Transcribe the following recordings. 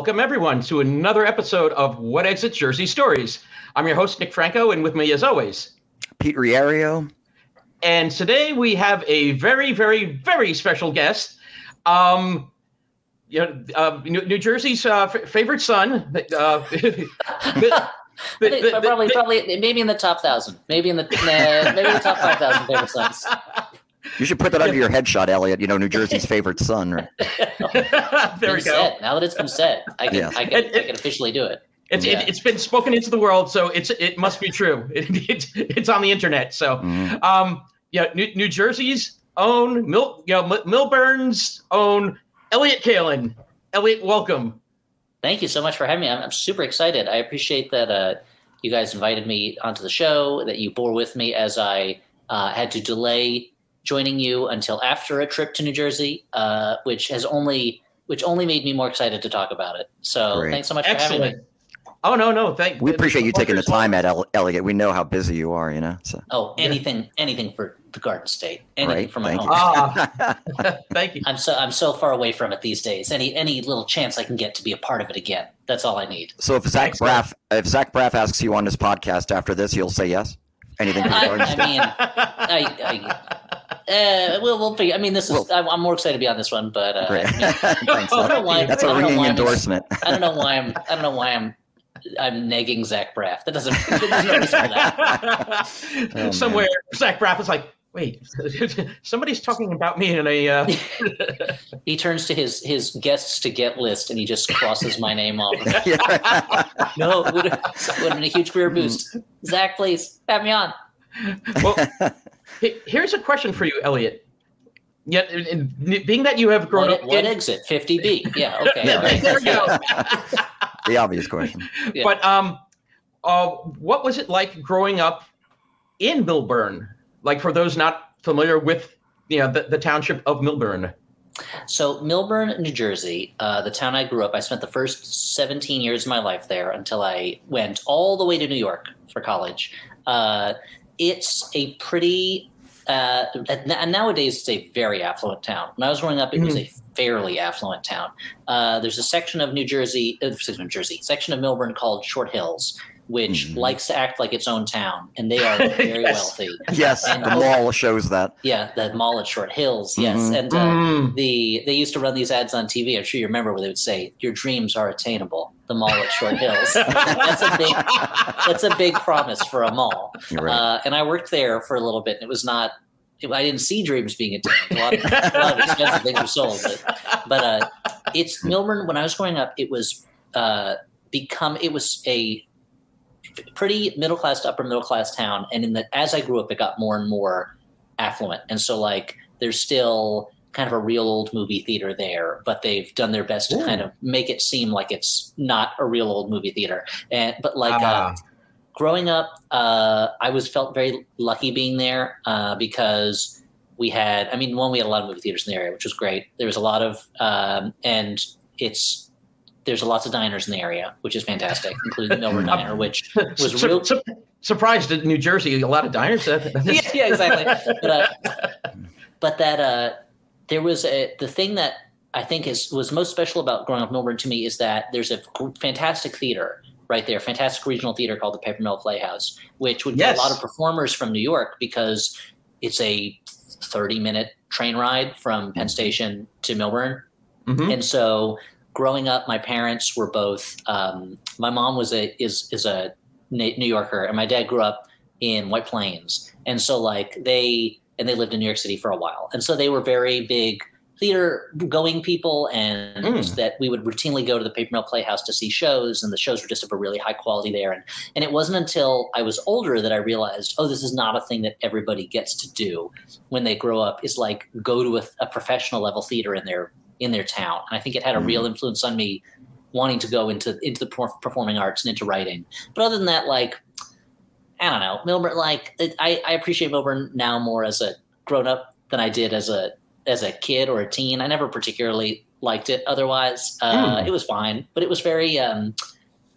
Welcome, everyone, to another episode of What Exits Jersey Stories. I'm your host, Nick Franco, and with me, as always, Pete Riario. And today we have a very, very, very special guest. Um, you know, uh, New, New, Jersey's uh, f- favorite son. Uh, the, the, probably, the, probably, maybe in the top thousand, maybe in the uh, maybe the top five thousand favorite sons. You should put that under your headshot, Elliot. You know, New Jersey's favorite son. Right? there we go. Said. Now that it's been said, I can, yeah. I, can, it, I can officially do it. It's yeah. it, has been spoken into the world, so it's it must be true. It, it's on the internet. So, mm-hmm. um, yeah, New, New Jersey's own Mil, you know, Millburn's own Elliot Kalan. Elliot, welcome. Thank you so much for having me. I'm, I'm super excited. I appreciate that uh, you guys invited me onto the show. That you bore with me as I uh, had to delay joining you until after a trip to New Jersey, uh, which has only which only made me more excited to talk about it. So Great. thanks so much Excellent. for having me. Oh no, no, thank. We appreciate you taking the time at Elliot. We know how busy you are, you know. So. Oh, anything, anything for the Garden State, anything right, for my home. Ah, thank you. I'm so I'm so far away from it these days. Any any little chance I can get to be a part of it again, that's all I need. So if Zach Braff, if Zach Braff asks you on this podcast after this, you'll say yes. Anything for the Garden State? I mean, I, I uh, we'll, we'll figure. I mean, this is. Well, I'm, I'm, more excited to be on this one, but uh, I mean, Thanks, why, That's a ringing endorsement. I don't know why I'm. I don't know why I'm. I'm negging Zach Braff. That doesn't. that. oh, Somewhere, Zach Braff is like, wait, somebody's talking about me in a. Uh... he turns to his his guests to get list and he just crosses my name off. no, it would have been a huge career boost. Zach, please have me on. Well, Here's a question for you, Elliot. Yet, being that you have grown what, up, what in... exit fifty B? Yeah, okay. there we go. the obvious question. Yeah. But um, uh, what was it like growing up in Millburn? Like for those not familiar with, you know, the, the township of Millburn. So Millburn, New Jersey, uh, the town I grew up. I spent the first 17 years of my life there until I went all the way to New York for college. Uh, it's a pretty uh, and nowadays it's a very affluent town. When I was growing up, it mm-hmm. was a fairly affluent town. Uh, there's a section of New Jersey, uh, New Jersey, section of Millburn called Short Hills, which mm-hmm. likes to act like its own town, and they are very yes. wealthy. Yes, and the mall shows that. Yeah, the mall at Short Hills. Yes, mm-hmm. and uh, mm. the they used to run these ads on TV. I'm sure you remember where they would say, "Your dreams are attainable." The mall at Short Hills. that's a big that's a big promise for a mall. Right. Uh, and I worked there for a little bit, and it was not I didn't see dreams being attained. A lot of, a lot of expensive things were sold, but, but uh, it's Millburn. When I was growing up, it was uh, become it was a pretty middle class to upper middle class town, and in the as I grew up, it got more and more affluent, and so like there's still kind of a real old movie theater there, but they've done their best Ooh. to kind of make it seem like it's not a real old movie theater. And but like uh, uh, growing up, uh, I was felt very lucky being there uh, because we had. I mean, one we had a lot of movie theaters in the area, which was great. There was a lot of, um, and it's there's lots of diners in the area, which is fantastic, including the Millburn Diner, which was real. surprised in New Jersey, a lot of diners. yeah, yeah, exactly. But, uh, but that uh, there was a, the thing that I think is was most special about growing up in Millburn to me is that there's a fantastic theater right there, fantastic regional theater called the Paper Mill Playhouse, which would yes. get a lot of performers from New York because it's a 30 minute train ride from Penn mm-hmm. Station to Millburn. Mm-hmm. And so growing up, my parents were both, um, my mom was a, is, is a New Yorker and my dad grew up in White Plains. And so like they, and they lived in New York City for a while. And so they were very big theater going people and mm. that we would routinely go to the paper mill playhouse to see shows and the shows were just of a really high quality there and and it wasn't until i was older that i realized oh this is not a thing that everybody gets to do when they grow up is like go to a, a professional level theater in their in their town and i think it had a mm. real influence on me wanting to go into into the performing arts and into writing but other than that like i don't know Millburn, like i i appreciate Millburn now more as a grown up than i did as a as a kid or a teen. I never particularly liked it. Otherwise, uh, mm. it was fine, but it was very. Um,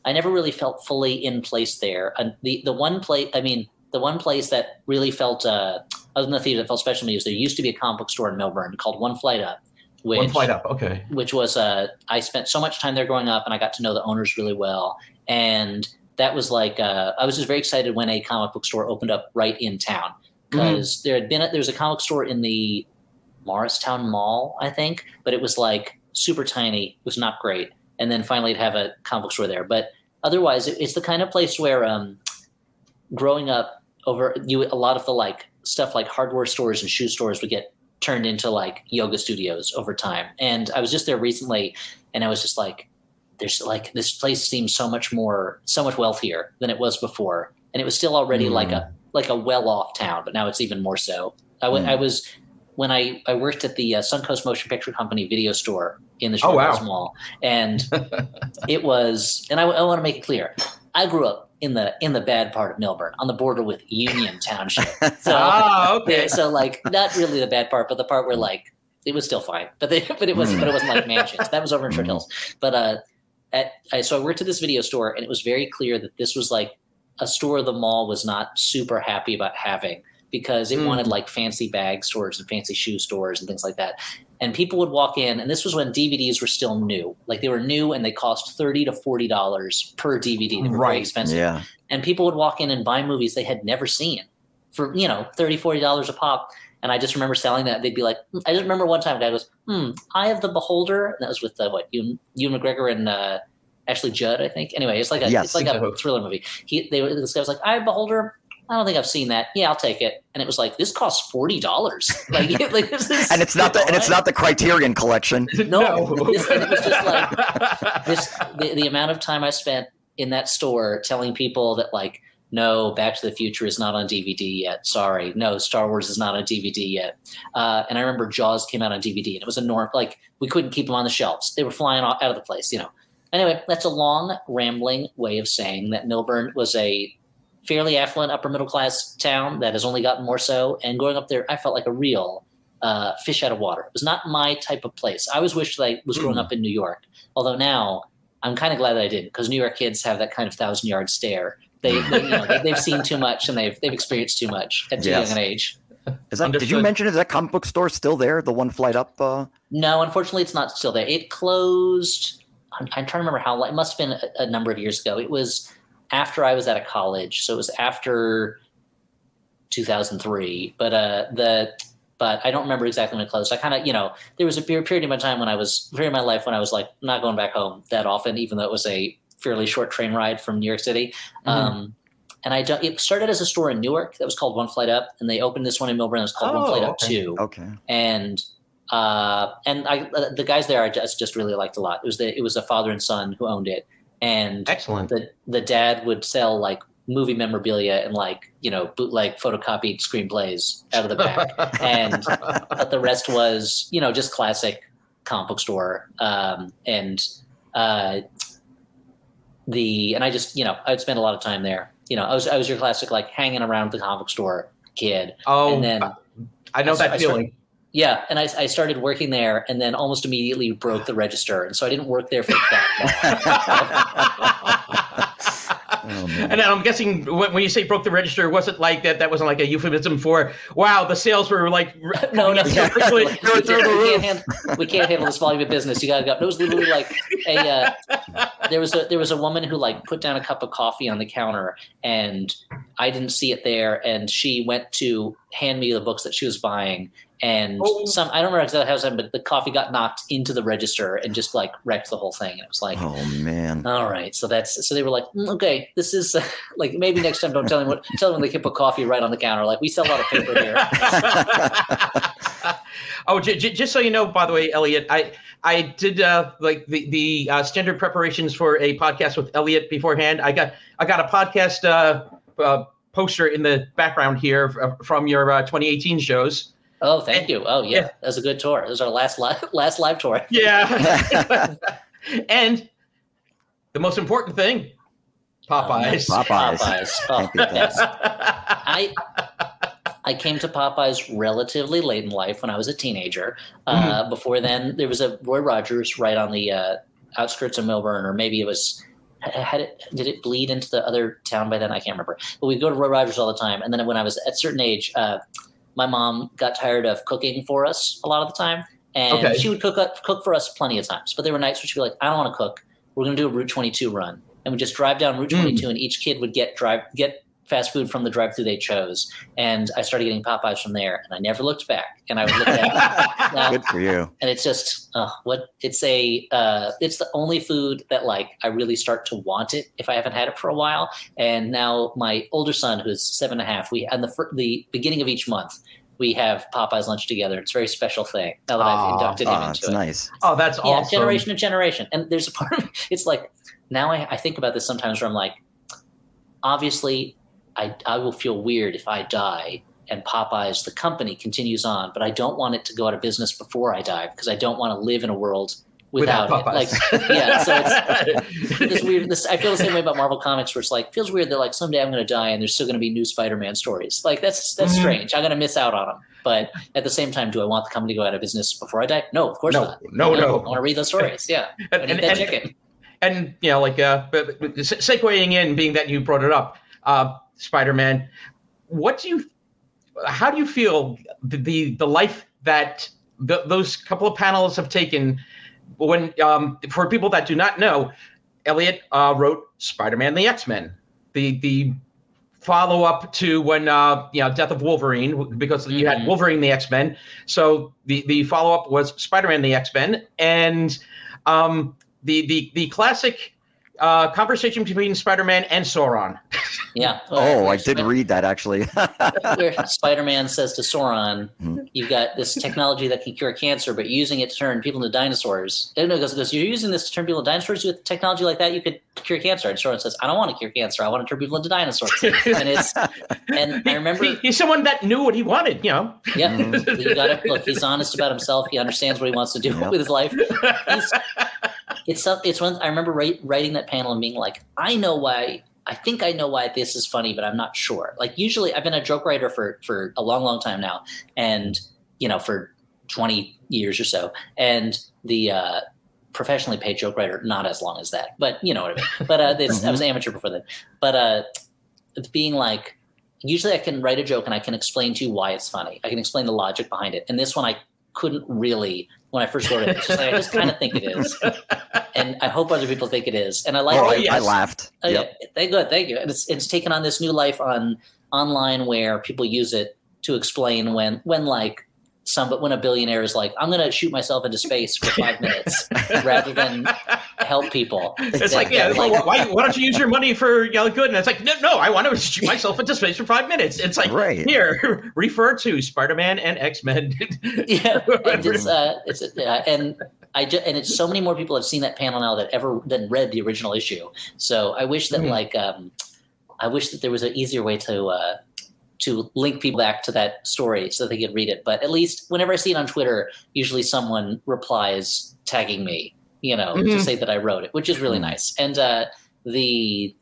I never really felt fully in place there. And the the one place, I mean, the one place that really felt, uh, other than the theater that felt special to me, is there used to be a comic book store in Millburn called One Flight Up, which One flight up. Okay. which was uh, I spent so much time there growing up, and I got to know the owners really well. And that was like uh, I was just very excited when a comic book store opened up right in town because there had been a, there was a comic store in the Morristown Mall, I think, but it was like super tiny. It was not great. And then finally, to have a comic book store there, but otherwise, it, it's the kind of place where um, growing up over you a lot of the like stuff like hardware stores and shoe stores would get turned into like yoga studios over time. And I was just there recently and I was just like, there's like this place seems so much more so much wealthier than it was before. And it was still already like a like a well off town, but now it's even more so. I Mm. I was when I, I worked at the uh, Suncoast Motion Picture Company video store in the Oh, wow. Mall, and it was. And I, want to make it clear, I grew up in the in the bad part of Millburn, on the border with Union Township. So, ah, okay. so like not really the bad part, but the part where like it was still fine, but they, but it was Hmm. but it wasn't like mansions. That was over in Short. Hills. But uh, at I, so I worked at this video store, and it was very clear that this was like a store the mall was not super happy about having because it Mm. wanted like fancy bag stores and fancy shoe stores and things like that. And people would walk in, and this was when DVDs were still new. Like they were new, and they cost thirty to forty dollars per DVD. They were very Right. expensive Yeah. and people would walk in and buy movies they had never seen for you know 30 40 dollars a pop and i just remember selling that they'd be like "Hmm." i just remember one time a guy goes hmm eye of the beholder and that was with uh, what you Ewan mcgregor and uh Ashley Judd, I think. Anyway, it's like a Yes. it's like a thriller movie. He they this guy was like, "Eye of the Beholder." I don't think I've seen that. Yeah, I'll take it. And it was like, this costs forty dollars. Like, like this is, And it's not the and it's not the Criterion collection. No, this- it was just like- this the, the amount of time I spent in that store telling people that like no Back to the Future is not on DVD yet. Sorry, no Star Wars is not on DVD yet. Uh, and I remember Jaws came out on DVD and it was a norm. Like we couldn't keep them on the shelves; they were flying out of the place. You know. Anyway, that's a long rambling way of saying that Millburn was a fairly affluent upper middle class town that has only gotten more so. And growing up there, I felt like a real uh, fish out of water. It was not my type of place. I always wished that I was growing Mm. up in New York. Although now I'm kind of glad that I didn't because New York kids have that kind of thousand yard stare. They, they you know, they, have seen too much and they've they've experienced too much at too Yes. young an age. Is that, did you mention is that comic book store still there? The one flight up? Uh, No, unfortunately, it's not still there. It closed. I'm, I'm trying to remember how. long. It must have been a, a number of years ago. It was after I was out of college, so it was after 2003. But uh, the but I don't remember exactly when it closed. I kind of you know there was a period period in my time when I was period in my life when I was like not going back home that often, even though it was a fairly short train ride from New York City. Um, and I don't, it started as a store in Newark that was called One Flight Up, and they opened this one in Millburn that was called One Oh, Flight Up okay. Two okay. and uh, and I uh, the guys there I just just really liked a lot. It was the it was a father and son who owned it, and Excellent. the the dad would sell like movie memorabilia and like you know bootleg photocopied screenplays out of the back, and but the rest was you know just classic comic book store, um, and uh, the and I just you know I'd spend a lot of time there. You know I was I was your classic like hanging around the comic store kid. oh, and then- I know I that started- feeling. Yeah, and I, I started working there, and then almost immediately broke the register, and so I didn't work there for that Oh, man. And I'm guessing when, when you say broke the register, was it like that? That wasn't like a euphemism for wow, the sales were like no, no, Yeah. no. we, They were through the can't, can't handle, we can't handle this volume of business. You gotta go. It was literally like a. Uh, there was a there was a woman who like put down a cup of coffee on the counter, and I didn't see it there, and she went to hand me the books that she was buying, and Oh. some I don't remember exactly how it happened, but the coffee got knocked into the register and just like wrecked the whole thing, and it was like. oh man. All right, so that's so they were like, "Mm, okay, this is uh, like maybe next time don't tell them what tell them they can put coffee right on the counter. Like we sell a lot of paper here. oh, j- j- just so you know, by the way, Elliot, I I did uh, like the the uh, standard preparations for a podcast with Elliot beforehand. I got I got a podcast uh, uh, poster in the background here from your uh, 2018 shows. Oh, thank you. Oh yeah, Yeah. that was a good tour. This was our last live last live tour. Yeah, and the most important thing, Popeyes. Popeyes. Popeyes. Oh, Can't yes. I I came to Popeyes relatively late in life when I was a teenager. Uh, Before then, there was a Roy Rogers right on the uh, outskirts of Millburn, or maybe it was. Had it, did it bleed into the other town by then? I can't remember. But we'd go to Roy Rogers all the time. And then when I was at a certain age, uh, my mom got tired of cooking for us a lot of the time. and Okay. she would cook up, cook for us plenty of times. But there were nights where she'd be like, "I don't want to cook. We're going to do a Route 22 run," and we just drive down Route Mm. 22, and each kid would get drive get fast food from the drive-through they chose. And I started getting Popeyes from there, and I never looked back. And I would look at now, Good for you. and it's just uh, what it's a uh, it's the only food that like I really start to want it if I haven't had it for a while. And now my older son, who's seven and a half, we and the fir- the beginning of each month we have Popeyes lunch together. It's a very special thing now that Aw, I've inducted him Oh, into it's it. nice. Oh, that's Yeah, awesome. generation to generation. And there's a part of it's like now I, I think about this sometimes where I'm like, obviously, I I will feel weird if I die and Popeyes the company continues on, but I don't want it to go out of business before I die because I don't want to live in a world without, Without it. Like yeah, so it's this weird. This I feel the same way about Marvel comics, where it's like feels weird that like someday I'm going to die and there's still going to be new Spider-Man stories. Like that's that's Mhm. strange. I'm going to miss out on them. But at the same time, do I want the company to go out of business before I die? No, of course No, not. no, know, no. I want to read those stories. Yeah, and, and, and, chicken. and, you know, like uh, but, but se- segueing in, being that you brought it up, uh, Spider-Man. What do you? How do you feel the the, the life that th- those couple of panels have taken? When um, for people that do not know, Elliot uh, wrote Spider-Man: The X-Men, the the follow up to when uh, you know Death of Wolverine because you had Mhm. Wolverine the X Men. So the the follow up was Spider Man the X Men, and um, the the the classic uh, conversation between Spider Man and Sauron. Yeah. Oh, I did Sp- read that actually. Where Spider-Man says to Sauron, Mhm. "You've got this technology that can cure cancer, but using it to turn people into dinosaurs." And it goes, it goes, "You're using this to turn people into dinosaurs with technology like that. You could cure cancer." And Sauron says, "I don't want to cure cancer. I want to turn people into dinosaurs." and it's and I remember, He- he's someone that knew what he wanted. You know. yeah, Mhm. you got to look. He's honest about himself. He understands what he wants to do Yep. with his life. He's, it's it's when I remember write, writing that panel and being like, I know why. I think I know why this is funny, but I'm not sure. Like usually, I've been a joke writer for for a long, long time now, and you know, for 20 years or so, and the uh, professionally paid joke writer not as long as that, but you know what I mean. But uh, it's, I was an amateur before that. But uh, being like usually I can write a joke and I can explain to you why it's funny. I can explain the logic behind it. And this one I couldn't really when I first wrote it. It's just like, I just kind of think it is, and I hope other people think it is. And I like. oh, I, yes. I laughed. Uh, yep. yeah, thank good, thank you. And it's it's taken on this new life on online where people use it to explain when when like some but when a billionaire is like, I'm gonna shoot myself into space for five minutes rather than help people. It's like, yeah, well, why, why don't you use your money for you know, good? And it's like, no, no, I want to shoot myself into space for five minutes. It's like, Right. here, refer to Spider Man and X Men. yeah, and it's uh, it's uh, and I just and it's so many more people have seen that panel now that ever than read the original issue. So I wish that Mhm. like um, I wish that there was an easier way to uh, to link people back to that story so they could read it. But at least whenever I see it on Twitter, usually someone replies tagging me, you know, to Mhm. say that I wrote it, which is really nice. And uh, the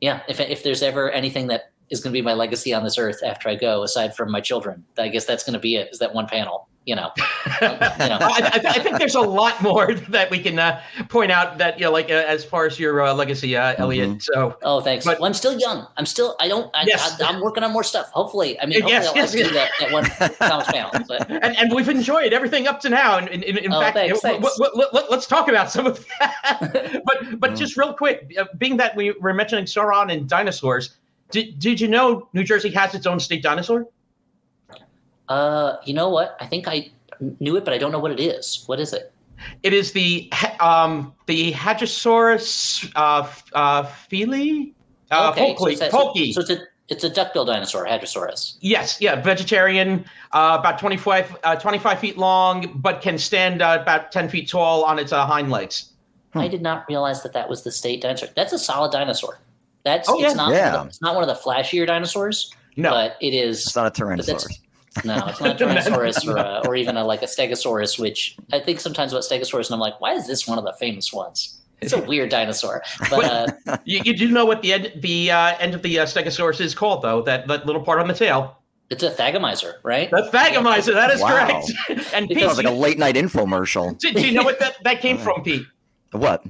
yeah, if if there's ever anything that is going to be my legacy on this earth after I go, aside from my children, I guess that's going to be it. Is that one panel? You know, you know. I, I, think there's a lot more that we can uh, point out that you know, like uh, as far as your uh, legacy, uh, Elliot. So Oh, thanks. But- well, I'm still young. I'm still. I don't. I, Yes. I, am working on more stuff. Hopefully, I mean, hopefully Yes, I'll yes, have that, that one panel. But and, and we've enjoyed everything up to now. And in, in, in Oh, fact, thanks, w- thanks. w- w- let, us talk about some of that. but but Mm. just real quick, uh, being that we were mentioning Sauron and dinosaurs, did did you know New Jersey has its own state dinosaur? Uh, you know what? I think I knew it, but I don't know what it is. What is it? It is the um the Hadrosaurus uh, uh Feli uh okay, Folkley- so, it's, Folky. so it's a it's a duckbill dinosaur, Hadrosaurus. Yes, yeah, vegetarian, uh, about 25, uh, 25 feet long, but can stand uh, about 10 feet tall on its uh, hind legs. Hmm. I did not realize that that was the state dinosaur. That's a solid dinosaur. That's Oh, yeah. it's not one Yeah. of the, it's not one of the flashier dinosaurs, No, but it is It's not a Tyrannosaurus. No, it's not a Tyrannosaurus or, a, or even a, like a Stegosaurus, which I think sometimes about Stegosaurus, and I'm like, why is this one of the famous ones? It's a weird dinosaur. But uh, you, you do know what the end, the uh, end of the uh, Stegosaurus is called, though, that, that little part on the tail. it's a Thagomizer, right? The Thagomizer, that is Wow. correct. and Pete, Because- Sounds like a late night infomercial. do, do you know what that, that came from, Pete? What?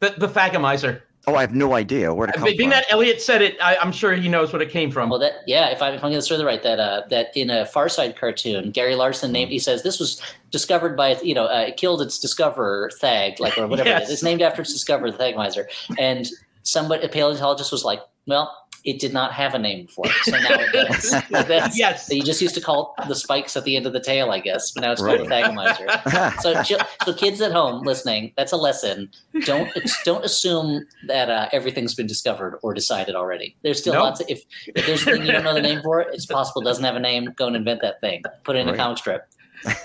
The, the Thagomizer. Oh, I have no idea where to come Being from. that Elliot said it, I, I'm sure he knows what it came from. Well, that yeah, if, I, if I'm going to story right, that uh, that in a Far Side cartoon, Gary Larson named. He says this was discovered by you know uh, killed its discoverer Thag, like or whatever it Yes. is. It's named after its discoverer, the Thagomizer. And somebody, a paleontologist, was like, well. It did not have a name before, so now it does. Yes. So you just used to call it the spikes at the end of the tail, I guess. But now it's called a Right. Thagomizer. So, so kids at home listening, that's a lesson. Don't don't assume that uh, everything's been discovered or decided already. There's still Nope. lots. Of, if if there's a thing you don't know the name for, it's possible it doesn't have a name. Go and invent that thing. Put it in Right. a comic strip.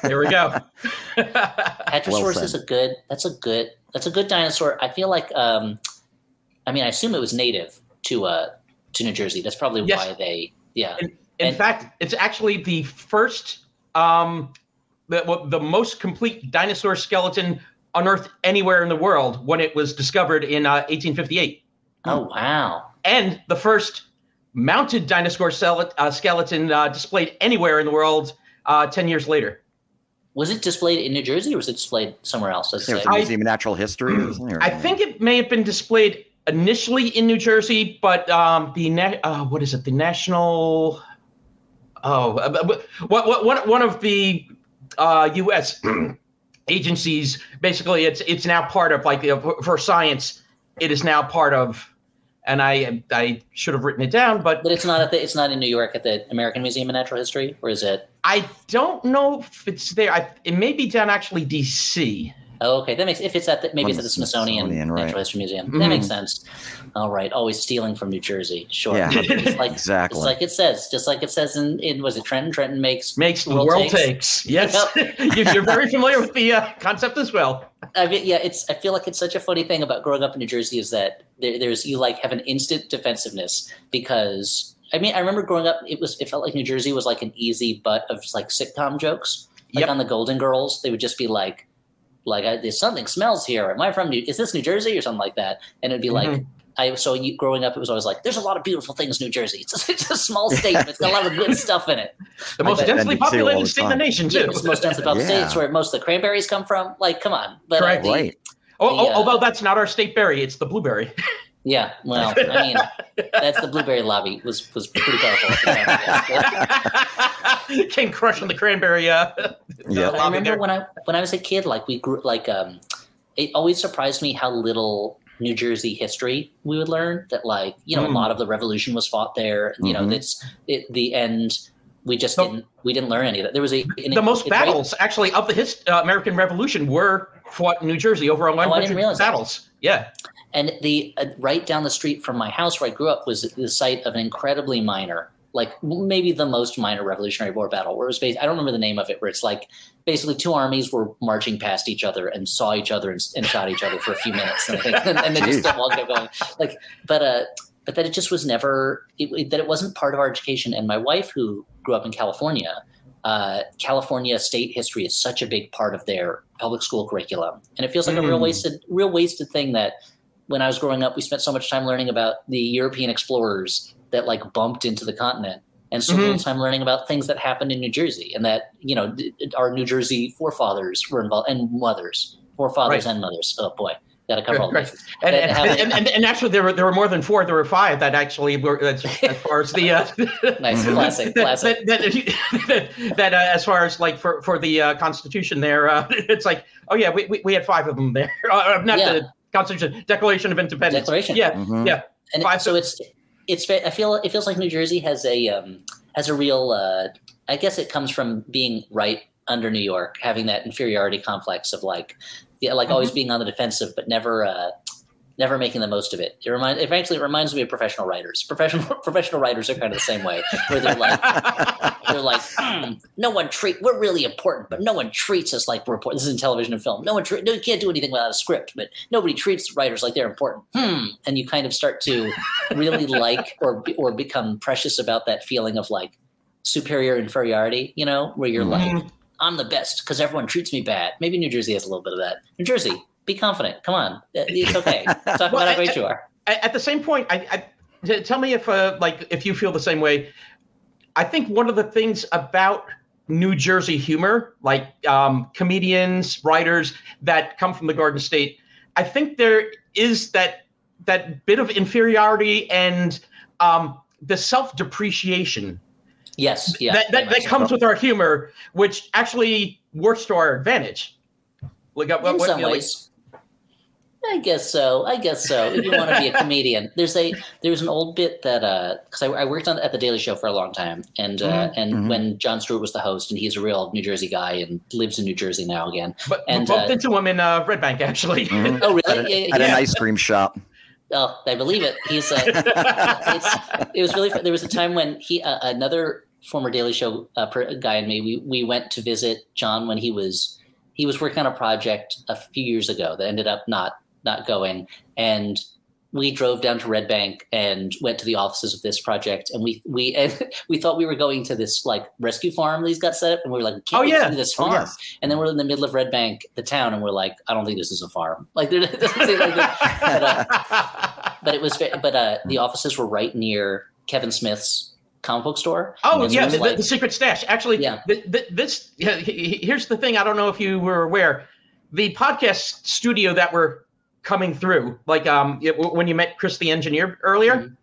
There we go. Hadrosaurus said. is a good. That's a good. That's a good dinosaur. I feel like. Um, I mean, I assume it was native to uh to New Jersey. That's probably Yes. why they. Yeah. In And- fact, it's actually the first, um, the, the most complete dinosaur skeleton unearthed anywhere in the world when it was discovered in uh, 1858, Oh wow. and the first mounted dinosaur cel- uh, skeleton uh, displayed anywhere in the world uh, 10 years later. Was it displayed in New Jersey or was it displayed somewhere else? Does it There's say? a I- Museum of Natural History. or something, or- I think it may have been displayed initially in New Jersey, but um, the na- uh, what is it? The national oh, uh, what what one one of the uh, U.S. agencies basically it's it's now part of like for- for science it is now part of and I I should have written it down, but But it's not at the. It's not in New York at the American Museum of Natural History, or is it? I don't know if it's there. I, it may be down actually D.C. Oh, okay. That makes if it's at the maybe it's at the Smithsonian, Smithsonian, right. Natural History Museum. That Mhm. makes sense. All right. Always stealing from New Jersey. Sure. Yeah. It's like Exactly. It's like it says, just like it says in, in was it Trenton? Trenton makes. Makes the World world, takes. takes. Yes, You- you're very familiar with the uh, concept as well. I mean, yeah. It's. I feel like it's such a funny thing about growing up in New Jersey is that there, there's you like have an instant defensiveness because I mean I remember growing up it was it felt like New Jersey was like an easy butt of like sitcom jokes. Like Yep. on the Golden Girls, they would just be like, like I, there's something smells here. Am I from New? Is this New Jersey or something like that? And it'd be like. Mm-hmm. I so you, growing up, it was always like, "There's a lot of beautiful things, in New Jersey. It's a, it's a small state, but it's got a lot of good stuff in it. The most bet densely NBC all the populated state in the time. nation, Yeah, too. it's the most densely populated Yeah. state. Where most of the cranberries come from. Like, come on, but uh, the- right. Oh, oh, uh, although that's not our state berry, it's the blueberry. Yeah, well, I mean, that's the blueberry lobby was was pretty powerful. At the time, Came crushing the cranberry. Uh, Yeah. But I remember when I when I was a kid, like we grew like um, it always surprised me how little New Jersey history we would learn. That like you know Mm. a lot of the revolution was fought there. You know Mhm. that's it, the end. We just So- didn't we didn't learn any of that. There was a an- the most a great- battles, actually, of the his, uh, American Revolution were fought in New Jersey over a Oh, I didn't 100 that. battles. Yeah. And the uh, right down the street from my house where I grew up was the site of an incredibly minor, like maybe the most minor Revolutionary War battle. Where it was based, I don't remember the name of it. Where it's like basically two armies were marching past each other and saw each other and, and shot each other for a few minutes, and, and, and then just Jeez. kept going. Like, but uh, but that it just was never it, it- that it wasn't part of our education. And my wife, who grew up in California. Uh, California state history is such a big part of their public school curriculum, and it feels like a real Mm. wasted, real wasted thing that when I was growing up, we spent so much time learning about the European explorers that like bumped into the continent, and so much time learning about things that happened in New Jersey, and that you know d- our New Jersey forefathers were involved and mothers, forefathers Right. and mothers. Oh boy, got to cover all Right. bases. And, and, and, and, actually, there were there were more than four. There were five that actually were as, as far as the uh, Nice, Mhm. classic, that, classic. that, that, that, uh, as far as like for for the uh, Constitution, there, uh, it's like, oh yeah, we, we, we had five of them there. Uh, not Yeah. the Constitution, Declaration of Independence. Declaration. Yeah, Mhm. yeah. and Five- it, so it's it's ve- I feel it feels like New Jersey has a um, has a real uh, I guess it comes from being right under New York, having that inferiority complex of like yeah, like always being on the defensive, but never uh, never making the most of it. It reminds it actually reminds me of professional writers. Professional professional writers are kind of the same way, where they're like they're like, "Hmm, no one treat. We're really important, but no one treats us like we're important. This is in television and film. No one treat. No, you can't do anything without a script, but nobody treats writers like they're important. Hmm. And you kind of start to really like or or become precious about that feeling of like superior inferiority. You know, where you're like, Mhm. I'm the best because everyone treats me bad. Maybe New Jersey has a little bit of that. New Jersey, be confident. Come on, it's okay. Talk Well, about how great you are. at, the same point, I, I tell me if uh, like if you feel the same way. I think one of the things about New Jersey humor, like um, comedians, writers that come from the Garden State, I think there is that that bit of inferiority and um, the self depreciation Yes, yeah. that, that, that comes with our humor, which actually works to our advantage. Like, uh, in what- some you know, like- ways. I guess so. I guess so. If you want to be a comedian, there's a there's an old bit that because I, I worked on at the Daily Show for a long time, and uh, Mhm. and Mhm. when Jon Stewart was the host, and he's a real New Jersey guy and lives in New Jersey now again. but and, we bumped uh, into him in uh, Red Bank, actually. Mhm. Oh, At, really? a- Yeah, at yeah. an ice cream shop. Oh, I believe it. He's uh, it's it was really there was a time when he uh, another former Daily Show uh, per, guy and me we we went to visit Jon when he was he was working on a project a few years ago that ended up not not going and we drove down to Red Bank and went to the offices of this project and we we and we thought we were going to this like rescue farm these got set up and we were like can't Oh, to yeah. this Oh, farm yes. and then we're in the middle of Red Bank the town and we're like I don't think this is a farm like there doesn't seem like that. But, uh, but it was but uh the offices were right near Kevin Smith's comic book store. Oh yeah, the, like- the secret stash. Actually, Yeah. th- th- this yeah, he- he- here's the thing. I don't know if you were aware. The podcast studio that we're coming through, like um, it- when you met Chris the engineer earlier, Mhm.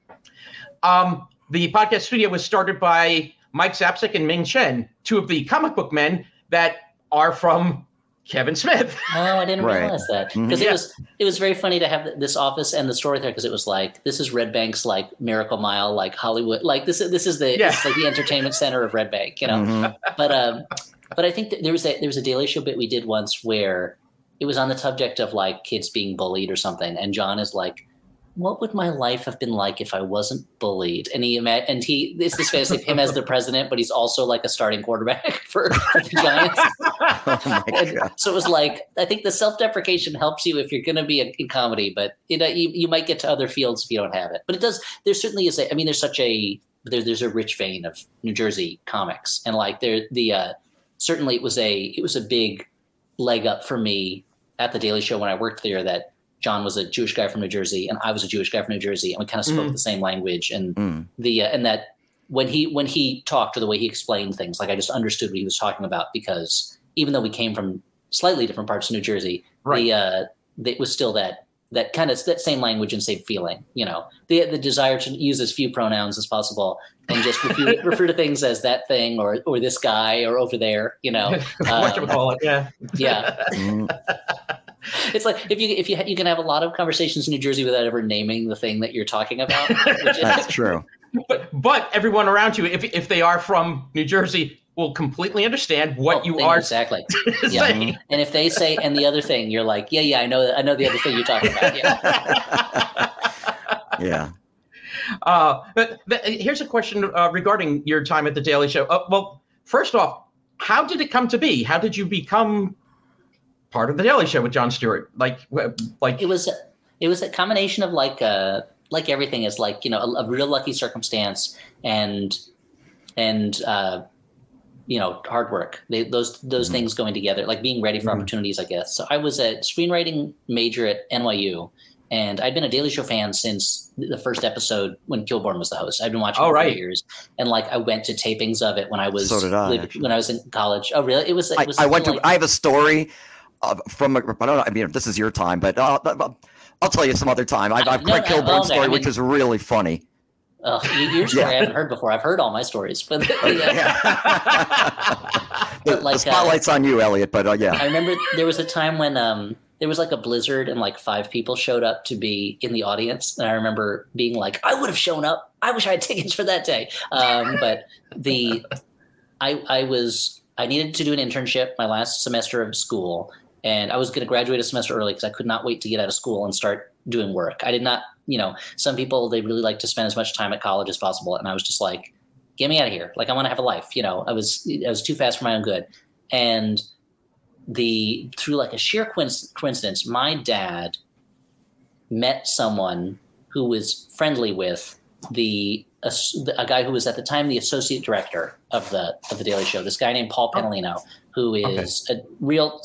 um, the podcast studio was started by Mike Zapcic and Ming Chen, two of the comic book men that are from Kevin Smith. Oh, I didn't Right. realize that because Yeah. it was it was very funny to have this office and the story there because it was like this is Red Bank's like Miracle Mile, like Hollywood, like this this is the Yeah. it's like the entertainment center of Red Bank, you know. Mhm. but um, but I think that there was a there was a Daily Show bit we did once where it was on the subject of like kids being bullied or something, and Jon is like, "What would my life have been like if I wasn't bullied?" And he and he it's this fantasy of him as the president, but he's also like a starting quarterback for, for the Giants. Oh so it was like I think the self deprecation helps you if you're going to be a, in comedy, but you know you, you might get to other fields if you don't have it. But it does. There certainly is. A, I mean, there's such a there, there's a rich vein of New Jersey comics, and like there the uh, certainly it was a it was a big leg up for me at the Daily Show when I worked there that Jon was a Jewish guy from New Jersey and I was a Jewish guy from New Jersey, and we kind of spoke Mm. the same language and Mm. the uh, and that when he when he talked or the way he explained things like i just understood what he was talking about because even though we came from slightly different parts of new jersey Right. the uh it was still that that kind of that same language and same feeling you know the the desire to use as few pronouns as possible and just refer, refer to things as that thing or or this guy or over there you know what you um, call it? Yeah. yeah Mm. it's like if you if you you can have a lot of conversations in new jersey without ever naming the thing that you're talking about which That's is, true. But but everyone around you, if if they are from New Jersey, will completely understand what Oh, you are exactly Yeah. saying. And if they say, and the other thing, you're like, yeah, yeah, I know, I know the other thing you're talking about. Yeah. Yeah. Uh, but, but here's a question uh, regarding your time at the Daily Show. Uh, well, first off, how did it come to be? How did you become part of the Daily Show with Jon Stewart? Like, like It was, it was a combination of like, uh, like everything is like, you know, a, a real lucky circumstance and, and, uh, you know, hard work. They, those those Mhm. things going together, like being ready for Mhm. opportunities, I guess. So I was a screenwriting major at NYU, and I'd been a Daily Show fan since the first episode when Kilborn was the host. I've been watching Oh, it for right. years, and like I went to tapings of it when I was So did I, when I was in college. Oh, really? It was. It I, was I went to. something I have a story of, from. a- I don't know. I mean, if this is your time, but uh, I'll- tell you some other time. I've, I've No, no, Kilborn's well, story, I which is really funny. Y- your story Yeah. I haven't heard before. I've heard all my stories, but the, uh, Yeah. the, like, uh, the spotlight's on you, Elliot. But uh, yeah. I remember there was a time when um, there was like a blizzard and like five people showed up to be in the audience, and I remember being like, "I would have shown up. I wish I had tickets for that day." Um, but the I I was I needed to do an internship my last semester of school, and I was going to graduate a semester early because I could not wait to get out of school and start doing work. I did not, you know, some people they really like to spend as much time at college as possible, and I was just like, "Get me out of here! Like I want to have a life." You know, I was I was too fast for my own good, and the through like a sheer coincidence, my dad met someone who was friendly with the a, a guy who was at the time the associate director of the of the Daily Show. This guy named Paul Pennolino, who is a real,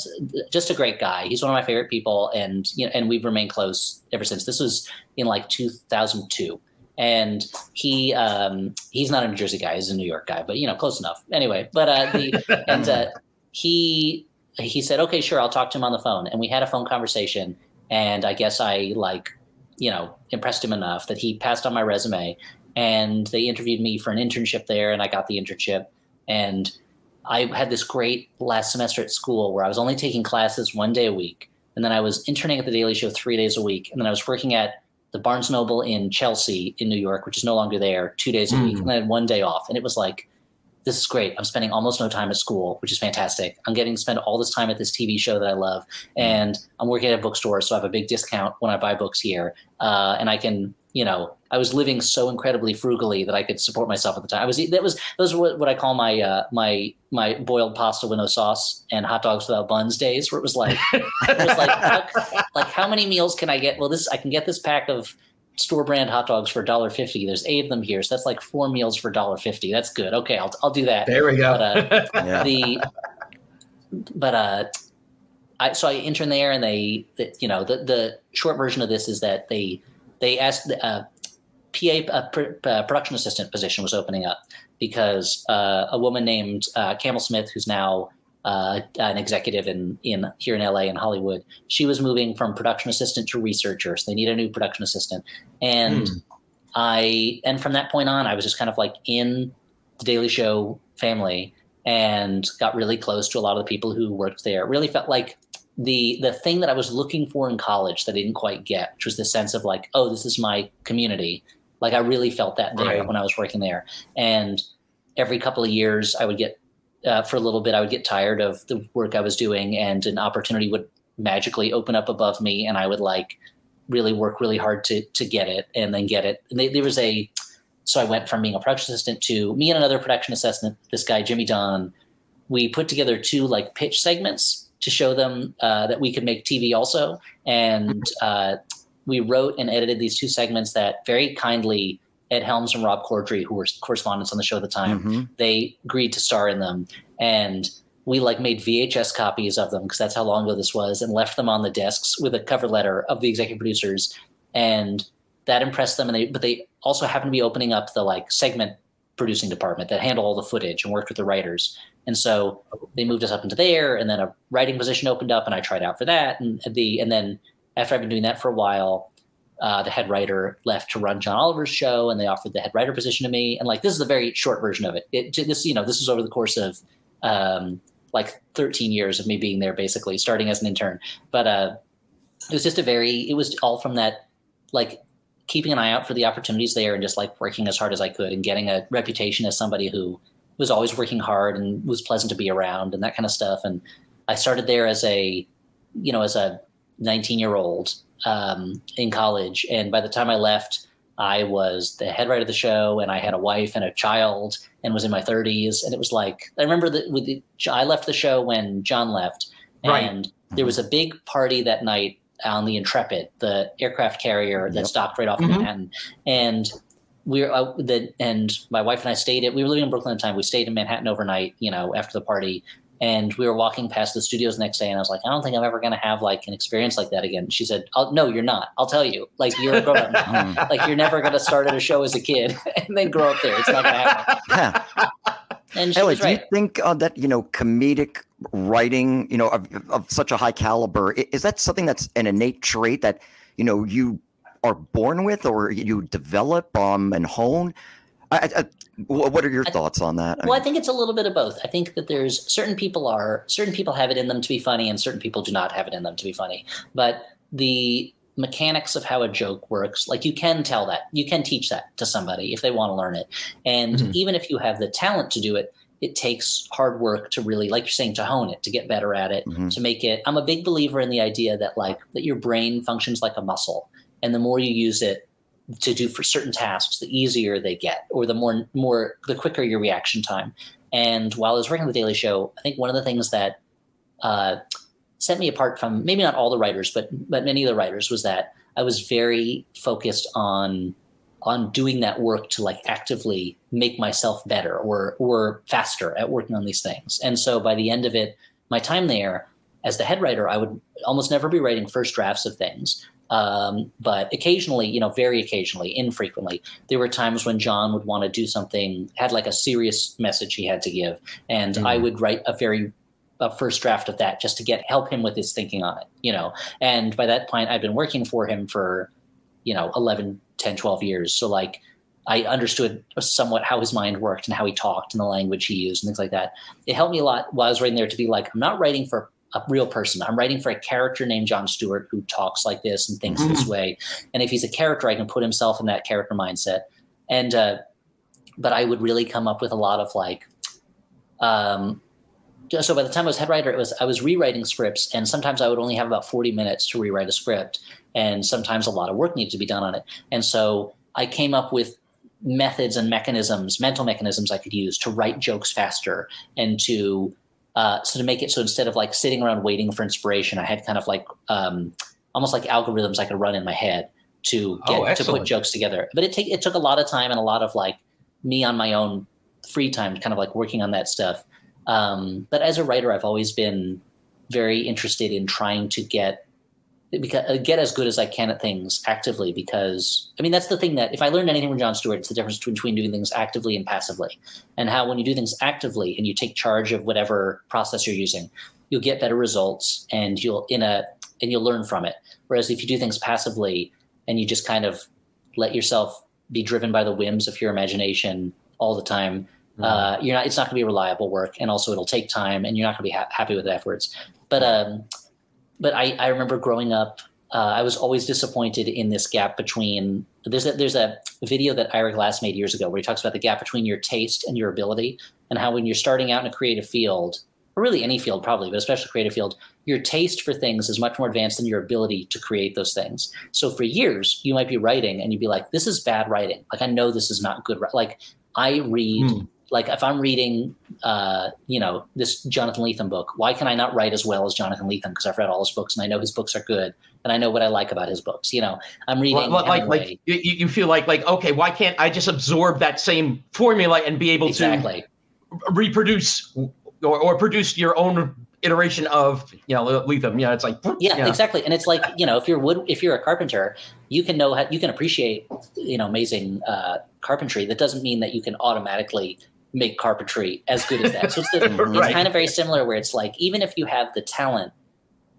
just a great guy. He's one of my favorite people, and you know, and we've remained close ever since. This was in like 2002 and he um, he's not a New Jersey guy; he's a New York guy, but you know, close enough. Anyway, but uh, the and uh, he he said, "Okay, sure, I'll talk to him on the phone." And we had a phone conversation, and I guess I like you know, impressed him enough that he passed on my resume and they interviewed me for an internship there and I got the internship and I had this great last semester at school where I was only taking classes one day a week and then I was interning at the Daily Show 3 days a week and then I was working at the Barnes Noble in Chelsea in New York which is no longer there 2 days a mm. week and then I had one day off and it was like this is great. I'm spending almost no time at school, which is fantastic. I'm getting to spend all this time at this TV show that I love, and I'm working at a bookstore, so I have a big discount when I buy books here, uh, and I can, you know, I was living so incredibly frugally that I could support myself at the time. I was that was those were what, what I call my uh, my my boiled pasta with no sauce and hot dogs without buns days, where it was like it was like how, like how many meals can I get? Well, this I can get this pack of store brand hot dogs for $1.50. There's eight of them here. So that's like four meals for $1.50. That's good. Okay, I'll, I'll do that. There we go. But, uh, yeah. The, but, uh, I, so I intern there and they, the, you know, the, the short version of this is that they, they asked, uh, PA, a pr- uh, production assistant position was opening up because uh, a woman named uh, Camel Smith, who's now uh, an executive in, in here in LA in Hollywood. She was moving from production assistant to researcher, so they need a new production assistant. And mm. I and from that point on, I was just kind of like in the Daily Show family and got really close to a lot of the people who worked there. It really felt like the the thing that I was looking for in college that I didn't quite get, which was the sense of like, oh, this is my community. Like I really felt that there right. when I was working there. And every couple of years I would get uh, for a little bit, I would get tired of the work I was doing, and an opportunity would magically open up above me, and I would like really work really hard to to get it, and then get it. And they, there was a so I went from being a production assistant to me and another production assistant, this guy Jimmy Don. We put together two like pitch segments to show them uh, that we could make TV also, and uh, we wrote and edited these two segments that very kindly Ed Helms and Rob Corddry, who were correspondents on the show at the time, mm-hmm. they agreed to star in them. And we like made VHS copies of them because that's how long ago this was and left them on the desks with a cover letter of the executive producers. And that impressed them. And they, but they also happened to be opening up the like segment producing department that handled all the footage and worked with the writers. And so they moved us up into there and then a writing position opened up and I tried out for that. And the, and then after I've been doing that for a while, uh, the head writer left to run John Oliver's show, and they offered the head writer position to me. And like this is a very short version of it. it this you know this was over the course of um, like 13 years of me being there, basically starting as an intern. But uh, it was just a very it was all from that like keeping an eye out for the opportunities there and just like working as hard as I could and getting a reputation as somebody who was always working hard and was pleasant to be around and that kind of stuff. And I started there as a you know as a 19 year old um, in college. And by the time I left, I was the head writer of the show, and I had a wife and a child, and was in my 30s. And it was like I remember that with the, I left the show when Jon left, right. and there was a big party that night on the Intrepid, the aircraft carrier that yep. stopped right off mm-hmm. Manhattan, and we were uh, the and my wife and I stayed at we were living in Brooklyn at the time. We stayed in Manhattan overnight, you know, after the party, and we were walking past the studios the next day and i was like i don't think i'm ever going to have like an experience like that again she said oh, no you're not i'll tell you like you're a grown-up. Hmm. like you're never going to start at a show as a kid and then grow up there it's not going to happen yeah. and right. do you think uh, that you know comedic writing you know of, of such a high caliber is that something that's an innate trait that you know you are born with or you develop um, and hone I, I, what are your thoughts on that? well, I think it's a little bit of both. I think that there's certain people are certain people have it in them to be funny, and certain people do not have it in them to be funny. But the mechanics of how a joke works, like you can tell that, you can teach that to somebody if they want to learn it. And mm-hmm. even if you have the talent to do it, it takes hard work to really, like you're saying, to hone it, to get better at it, mm-hmm. to make it. I'm a big believer in the idea that like that your brain functions like a muscle, and the more you use it, to do for certain tasks, the easier they get, or the more more the quicker your reaction time. And while I was working on the Daily Show, I think one of the things that uh, set me apart from maybe not all the writers, but but many of the writers was that I was very focused on on doing that work to like actively make myself better or or faster at working on these things. And so by the end of it, my time there as the head writer, I would almost never be writing first drafts of things. Um, but occasionally, you know, very occasionally, infrequently, there were times when Jon would want to do something, had like a serious message he had to give, and mm. I would write a very a first draft of that just to get help him with his thinking on it, you know. And by that point, I'd been working for him for you know 11 10 12 years so like i understood somewhat how his mind worked and how he talked and the language he used and things like that it helped me a lot while i was writing there to be like i'm not writing for a real person i'm writing for a character named jon stewart who talks like this and thinks mm-hmm. this way and if he's a character i can put himself in that character mindset and uh, but i would really come up with a lot of like um, so by the time I was head writer, it was I was rewriting scripts, and sometimes I would only have about forty minutes to rewrite a script, and sometimes a lot of work needed to be done on it. And so I came up with methods and mechanisms, mental mechanisms I could use to write jokes faster and to uh, so to make it so instead of like sitting around waiting for inspiration, I had kind of like um, almost like algorithms I could run in my head to get oh, to put jokes together. But it take it took a lot of time and a lot of like me on my own free time, kind of like working on that stuff. Um, but as a writer, I've always been very interested in trying to get because, uh, get as good as I can at things actively. Because I mean, that's the thing that if I learned anything from Jon Stewart, it's the difference between doing things actively and passively, and how when you do things actively and you take charge of whatever process you're using, you'll get better results and you'll in a and you'll learn from it. Whereas if you do things passively and you just kind of let yourself be driven by the whims of your imagination all the time, Mm-hmm. Uh, you're not. It's not going to be reliable work, and also it'll take time, and you're not going to be ha- happy with it afterwards. But um, but I, I remember growing up, uh, I was always disappointed in this gap between. There's a, there's a video that Ira Glass made years ago where he talks about the gap between your taste and your ability, and how when you're starting out in a creative field, or really any field probably, but especially creative field, your taste for things is much more advanced than your ability to create those things. So for years, you might be writing and you'd be like, "This is bad writing. Like I know this is not good. Like I read." Mm like if I'm reading, uh, you know, this Jonathan Lethem book, why can I not write as well as Jonathan Lethem? Because I've read all his books and I know his books are good and I know what I like about his books. You know, I'm reading well, like like you, you feel like like okay, why can't I just absorb that same formula and be able exactly. to reproduce or, or produce your own iteration of you know Lethem. Yeah, it's like yeah, yeah, exactly. And it's like you know if you're wood if you're a carpenter, you can know how you can appreciate you know amazing uh, carpentry. That doesn't mean that you can automatically make carpentry as good as that. So it's, the, right. it's kind of very similar where it's like even if you have the talent,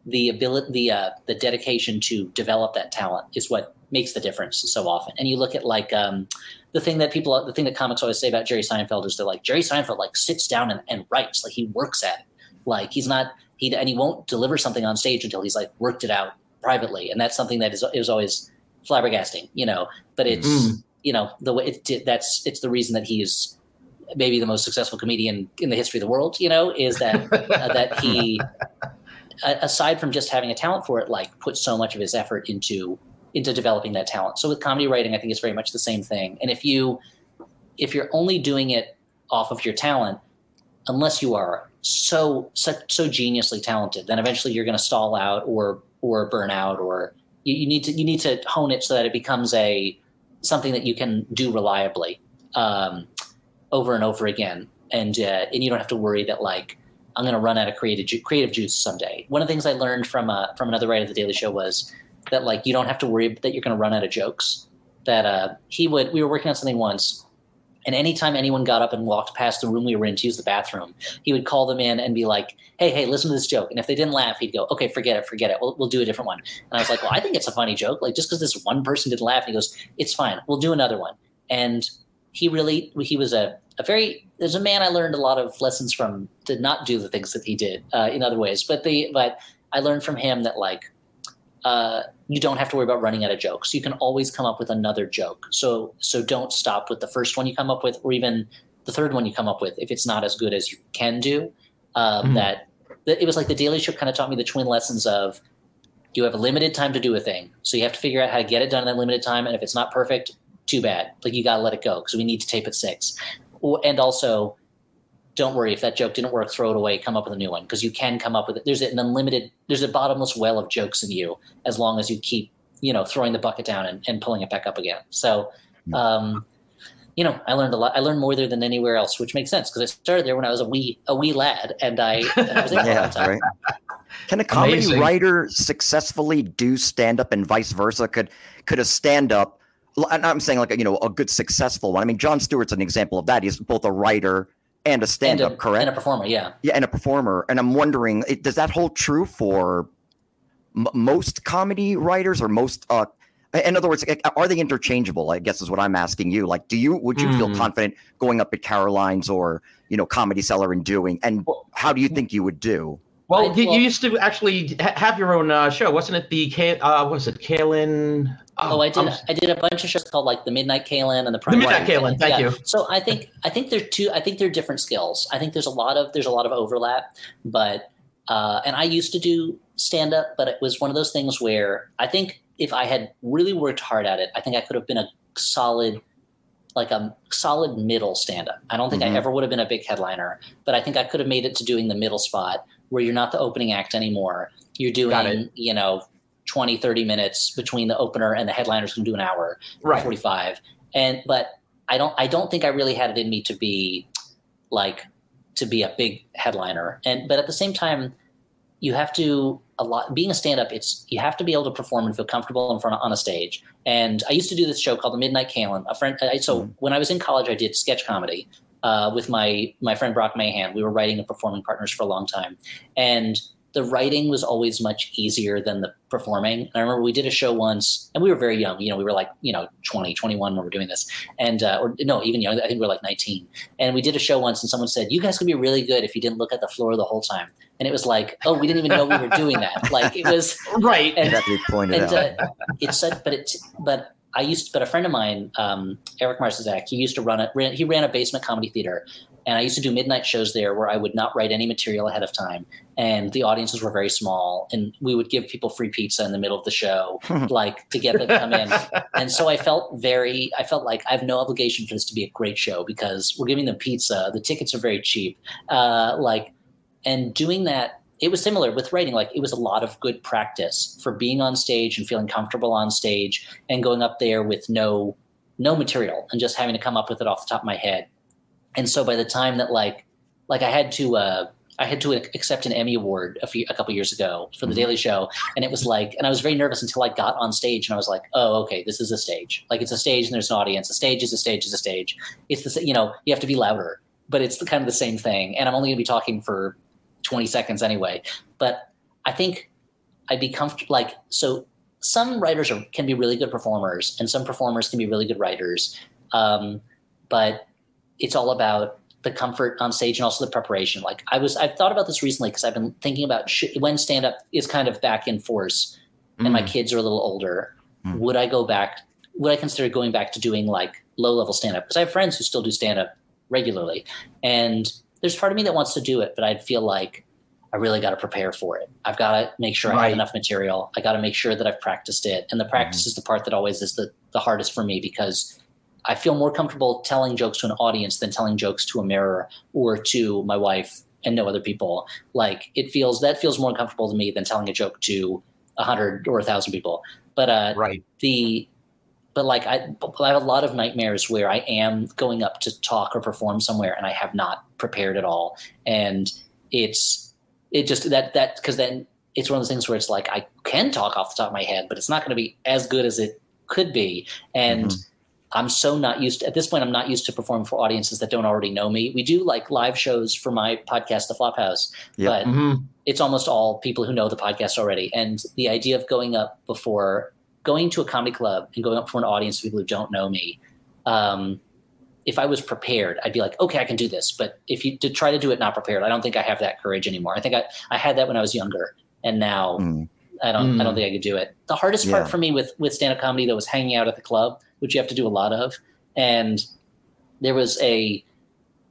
the ability, the uh, the dedication to develop that talent is what makes the difference so often. And you look at like um, the thing that people, the thing that comics always say about Jerry Seinfeld is they're like Jerry Seinfeld like sits down and, and writes, like he works at it. Like he's not he and he won't deliver something on stage until he's like worked it out privately, and that's something that is is always flabbergasting, you know. But it's mm. you know the way it, that's it's the reason that he's maybe the most successful comedian in the history of the world. You know, is that uh, that he, aside from just having a talent for it, like put so much of his effort into into developing that talent. So with comedy writing, I think it's very much the same thing. And if you if you're only doing it off of your talent, unless you are so so, so geniusly talented, then eventually you're going to stall out or or burn out or you, you, need to you need to hone it so that it becomes a something that you can do reliably. Um, over and over again, and uh, and you don't have to worry that like I'm going to run out of creative ju- creative juice someday. One of the things I learned from uh, from another writer of the Daily Show was that like you don't have to worry that you're going to run out of jokes. That uh, he would. We were working on something once, and anytime anyone got up and walked past the room we were in to use the bathroom, he would call them in and be like, "Hey, hey, listen to this joke." And if they didn't laugh, he'd go, "Okay, forget it, forget it. We'll, we'll do a different one." And I was like, "Well, I think it's a funny joke. Like just because this one person didn't laugh," and he goes, "It's fine. We'll do another one." And he really he was a, a very there's a man I learned a lot of lessons from to not do the things that he did uh, in other ways. But the but I learned from him that like uh, you don't have to worry about running out of jokes. You can always come up with another joke. So so don't stop with the first one you come up with, or even the third one you come up with if it's not as good as you can do. Um, mm-hmm. That it was like the Daily Show kind of taught me the twin lessons of you have a limited time to do a thing, so you have to figure out how to get it done in that limited time. And if it's not perfect, too bad. Like you got to let it go because we need to tape at six. And also, don't worry if that joke didn't work, throw it away, come up with a new one because you can come up with it. There's an unlimited, there's a bottomless well of jokes in you as long as you keep, you know, throwing the bucket down and, and pulling it back up again. So, hmm. um, you know, I learned a lot. I learned more there than anywhere else, which makes sense because I started there when I was a wee a wee lad, and I, and I was there yeah, right. Can a comedy Amazing. writer successfully do stand up and vice versa? Could could a stand up I'm saying like a, you know a good successful one. I mean, Jon Stewart's an example of that. He's both a writer and a stand-up, correct? And a performer, yeah. Yeah, and a performer. And I'm wondering, does that hold true for m- most comedy writers or most uh, In other words, are they interchangeable? I guess is what I'm asking you. Like, do you would you mm. feel hmm. confident going up at Caroline's or you know Comedy Cellar and doing? And how do you think you would do? Well, you, you used to actually have your own uh, show, wasn't it? The K, uh, was it Kalan? Oh, oh, I did. I did a bunch of shows called like the Midnight Kalan and the Prime. The Midnight Kalan. Thank yeah. you. So I think I think they're two. I think they're different skills. I think there's a lot of there's a lot of overlap, but uh, and I used to do stand up, but it was one of those things where I think if I had really worked hard at it, I think I could have been a solid, like a solid middle stand up. I don't think mm-hmm. I ever would have been a big headliner, but I think I could have made it to doing the middle spot where you're not the opening act anymore. You're doing, you know, 20, 30 minutes between the opener and the headliners can do an hour, right. 45. And, but I don't, I don't think I really had it in me to be like, to be a big headliner. And, but at the same time, you have to a lot being a stand-up it's you have to be able to perform and feel comfortable in front of, on a stage and i used to do this show called the midnight Kalan. a friend I, so mm-hmm. when i was in college i did sketch comedy uh, with my my friend brock mahan we were writing and performing partners for a long time and the writing was always much easier than the performing. And I remember we did a show once and we were very young, you know, we were like, you know, 20, 21 when we were doing this. And, uh, or no, even young, I think we were like 19. And we did a show once and someone said, you guys could be really good if you didn't look at the floor the whole time. And it was like, oh, we didn't even know we were doing that. Like it was right. And, that pointed and, out. Uh, it's such, but it, but I used, to, but a friend of mine, um, Eric Marzizak, he used to run it. Ran, he ran a basement comedy theater, and I used to do midnight shows there where I would not write any material ahead of time, and the audiences were very small, and we would give people free pizza in the middle of the show, like to get them to come in. And so I felt very, I felt like I have no obligation for this to be a great show because we're giving them pizza. The tickets are very cheap, uh, like, and doing that it was similar with writing. Like it was a lot of good practice for being on stage and feeling comfortable on stage and going up there with no no material and just having to come up with it off the top of my head. And so by the time that like like I had to uh, I had to accept an Emmy award a few a couple years ago for the mm-hmm. Daily Show, and it was like, and I was very nervous until I got on stage, and I was like, oh, okay, this is a stage. Like it's a stage, and there's an audience. A stage is a stage is a stage. It's the you know you have to be louder, but it's the, kind of the same thing. And I'm only going to be talking for 20 seconds anyway. But I think I'd be comfortable. Like, so some writers are, can be really good performers, and some performers can be really good writers. Um, but it's all about the comfort on stage and also the preparation. Like I was, I've thought about this recently because I've been thinking about sh- when stand up is kind of back in force, mm. and my mm. kids are a little older. Mm. Would I go back? Would I consider going back to doing like low level stand up? Because I have friends who still do stand up regularly, and there's part of me that wants to do it, but I'd feel like I really got to prepare for it. I've got to make sure right. I have enough material. I got to make sure that I've practiced it. And the practice mm-hmm. is the part that always is the, the hardest for me because I feel more comfortable telling jokes to an audience than telling jokes to a mirror or to my wife and no other people. Like it feels that feels more comfortable to me than telling a joke to a hundred or a thousand people. But uh, right. the but like I, I have a lot of nightmares where I am going up to talk or perform somewhere and I have not prepared at all, and it's it just that that because then it's one of those things where it's like I can talk off the top of my head, but it's not going to be as good as it could be, and. Mm-hmm. I'm so not used to, at this point. I'm not used to performing for audiences that don't already know me. We do like live shows for my podcast, The Flophouse, yep. but mm-hmm. it's almost all people who know the podcast already. And the idea of going up before going to a comedy club and going up for an audience of people who don't know me, um, if I was prepared, I'd be like, okay, I can do this. But if you to try to do it not prepared, I don't think I have that courage anymore. I think I, I had that when I was younger, and now mm. I don't mm. I don't think I could do it. The hardest yeah. part for me with with stand up comedy though was hanging out at the club, which you have to do a lot of. And there was a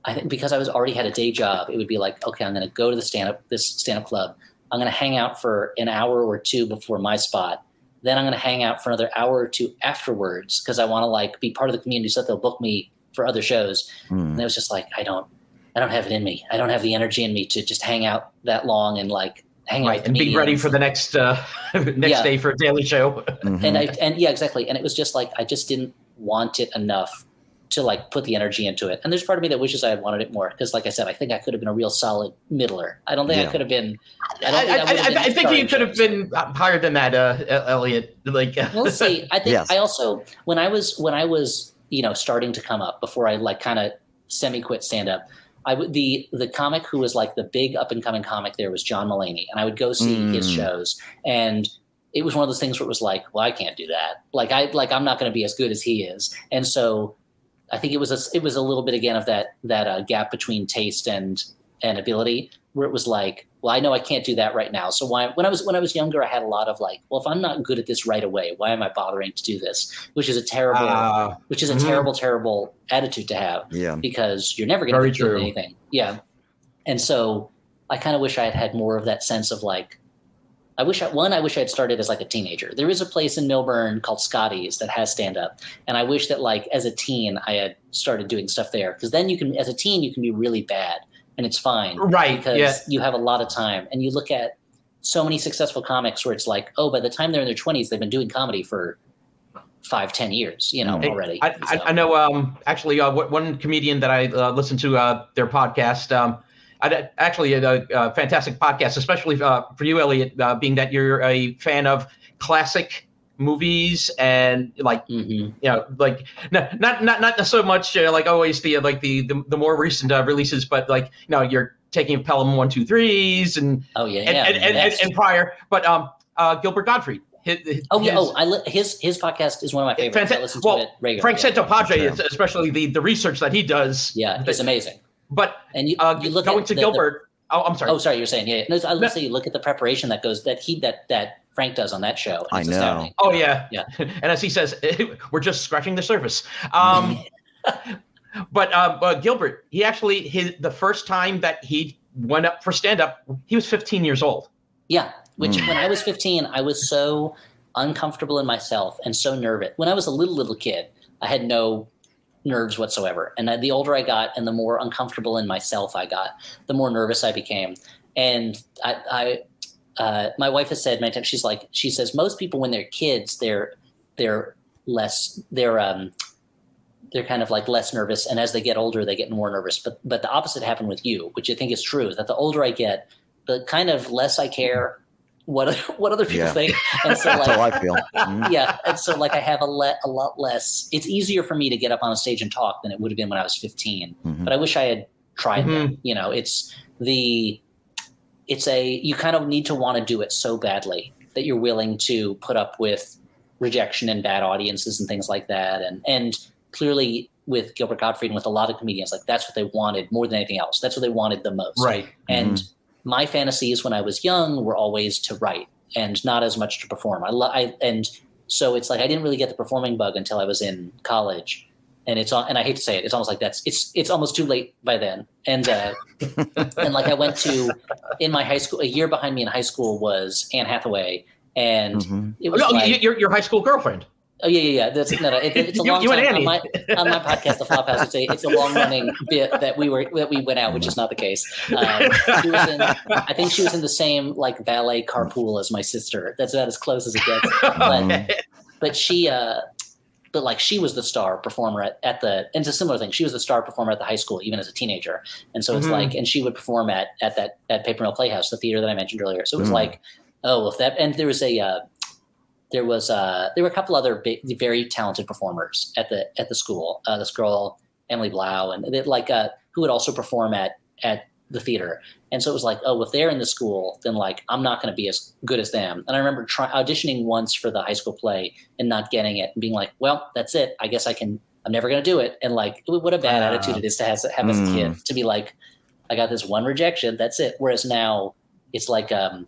I think because I was already had a day job, it would be like, okay, I'm going to go to the stand up this stand up club. I'm going to hang out for an hour or two before my spot then I'm going to hang out for another hour or two afterwards because I want to like be part of the community so that they'll book me for other shows. Mm. And it was just like, I don't, I don't have it in me. I don't have the energy in me to just hang out that long and like hang right, out and be ready for the next uh, next yeah. day for a daily show. Mm-hmm. And I and yeah, exactly. And it was just like I just didn't want it enough to like put the energy into it. And there's part of me that wishes I had wanted it more because, like I said, I think I could have been a real solid middler. I don't think yeah. I could have been. I, I, think, I, I, I think you could have been higher than that, uh, Elliott. Like, we'll see. I think yes. I also when I was when I was you know starting to come up before I like kind of semi quit stand up. I would the the comic who was like the big up and coming comic there was John Mulaney, and I would go see mm. his shows and it was one of those things where it was like, well, I can't do that. Like I like I'm not going to be as good as he is, and so I think it was a, it was a little bit again of that that uh, gap between taste and and ability, where it was like, well, I know I can't do that right now. So why? When I was when I was younger, I had a lot of like, well, if I'm not good at this right away, why am I bothering to do this? Which is a terrible, uh, which is a mm-hmm. terrible, terrible attitude to have. Yeah, because you're never going to do anything. Yeah, and so I kind of wish I had had more of that sense of like, I wish I, one, I wish I had started as like a teenager. There is a place in Millburn called Scotty's that has stand up. And I wish that like as a teen, I had started doing stuff there. Cause then you can, as a teen, you can be really bad and it's fine. Right. Because yeah. you have a lot of time and you look at so many successful comics where it's like, oh, by the time they're in their twenties, they've been doing comedy for five, ten years, you know, already. I, so. I, I, know, um, actually, uh, one comedian that I uh, listened to uh, their podcast, um, I, actually a, a, fantastic podcast, especially uh, for you, Elliott, uh, being that you're a fan of classic movies and like mm-hmm. you know like not not not not so much uh, like always the like the the, the more recent uh, releases but like you know you're taking Pelham one two threes and oh yeah and, yeah, and, and, and, and prior but um uh Gilbert Gottfried his, his, oh yeah oh I li- his his podcast is one of my favorites fanta- I listen to well, Frank yeah. Santopadre especially the the research that he does yeah it's amazing but and you, uh, you look going to the, Gilbert. The, oh, I'm sorry. Oh, sorry. You're saying yeah. No, I was no. say you look at the preparation that goes that he that that Frank does on that show. I know. Astounding. Oh yeah, yeah. and as he says, we're just scratching the surface. Um, but uh, but Gilbert, he actually his the first time that he went up for stand up, he was 15 years old. Yeah, which mm. when I was 15, I was so uncomfortable in myself and so nervous. When I was a little little kid, I had no nerves whatsoever. And the older I got and the more uncomfortable in myself I got, the more nervous I became. And I, I uh, my wife has said many times, she's like, she says, most people when they're kids, they're, they're less, they're, um, they're kind of like less nervous. And as they get older, they get more nervous. But, but the opposite happened with you, which I think is true, that the older I get, the kind of less I care what what other people yeah. think. And so like, That's how I feel. Mm-hmm. Yeah, and so like I have a le- a lot less. It's easier for me to get up on a stage and talk than it would have been when I was 15. Mm-hmm. But I wish I had tried mm-hmm. You know, it's the it's a you kind of need to want to do it so badly that you're willing to put up with rejection and bad audiences and things like that. And and clearly with Gilbert Gottfried and with a lot of comedians, like that's what they wanted more than anything else. That's what they wanted the most. Right. And mm-hmm my fantasies when I was young were always to write and not as much to perform. I, lo- I and so it's like I didn't really get the performing bug until I was in college, and it's and I hate to say it, it's almost like that's it's it's almost too late by then. And uh, and like I went to in my high school, a year behind me in high school was Anne Hathaway, and mm-hmm. it was oh, like, your your high school girlfriend. Oh yeah, yeah, yeah. That's no, no it, it's a long you, you time on my, on my podcast, The Flophouse. It's a it's a long running bit that we were that we went out, which is not the case. Um, she was in, I think she was in the same like ballet carpool as my sister. That's about as close as it gets. But, but she, uh, but like she was the star performer at, at the and it's a similar thing. She was the star performer at the high school even as a teenager, and so it's mm-hmm. like and she would perform at at that at Paper Mill Playhouse, the theater that I mentioned earlier. So it was mm-hmm. like, oh, if that and there was a uh, there was uh, there were a couple other big, very talented performers at the at the school. Uh, this girl Emily Blau, and they, like uh, who would also perform at at the theater. And so it was like, oh, if they're in the school, then like I'm not going to be as good as them. And I remember try- auditioning once for the high school play and not getting it, and being like, well, that's it. I guess I can. I'm never going to do it. And like, what a bad uh, attitude it is to have, have mm. as a kid to be like, I got this one rejection. That's it. Whereas now it's like, um,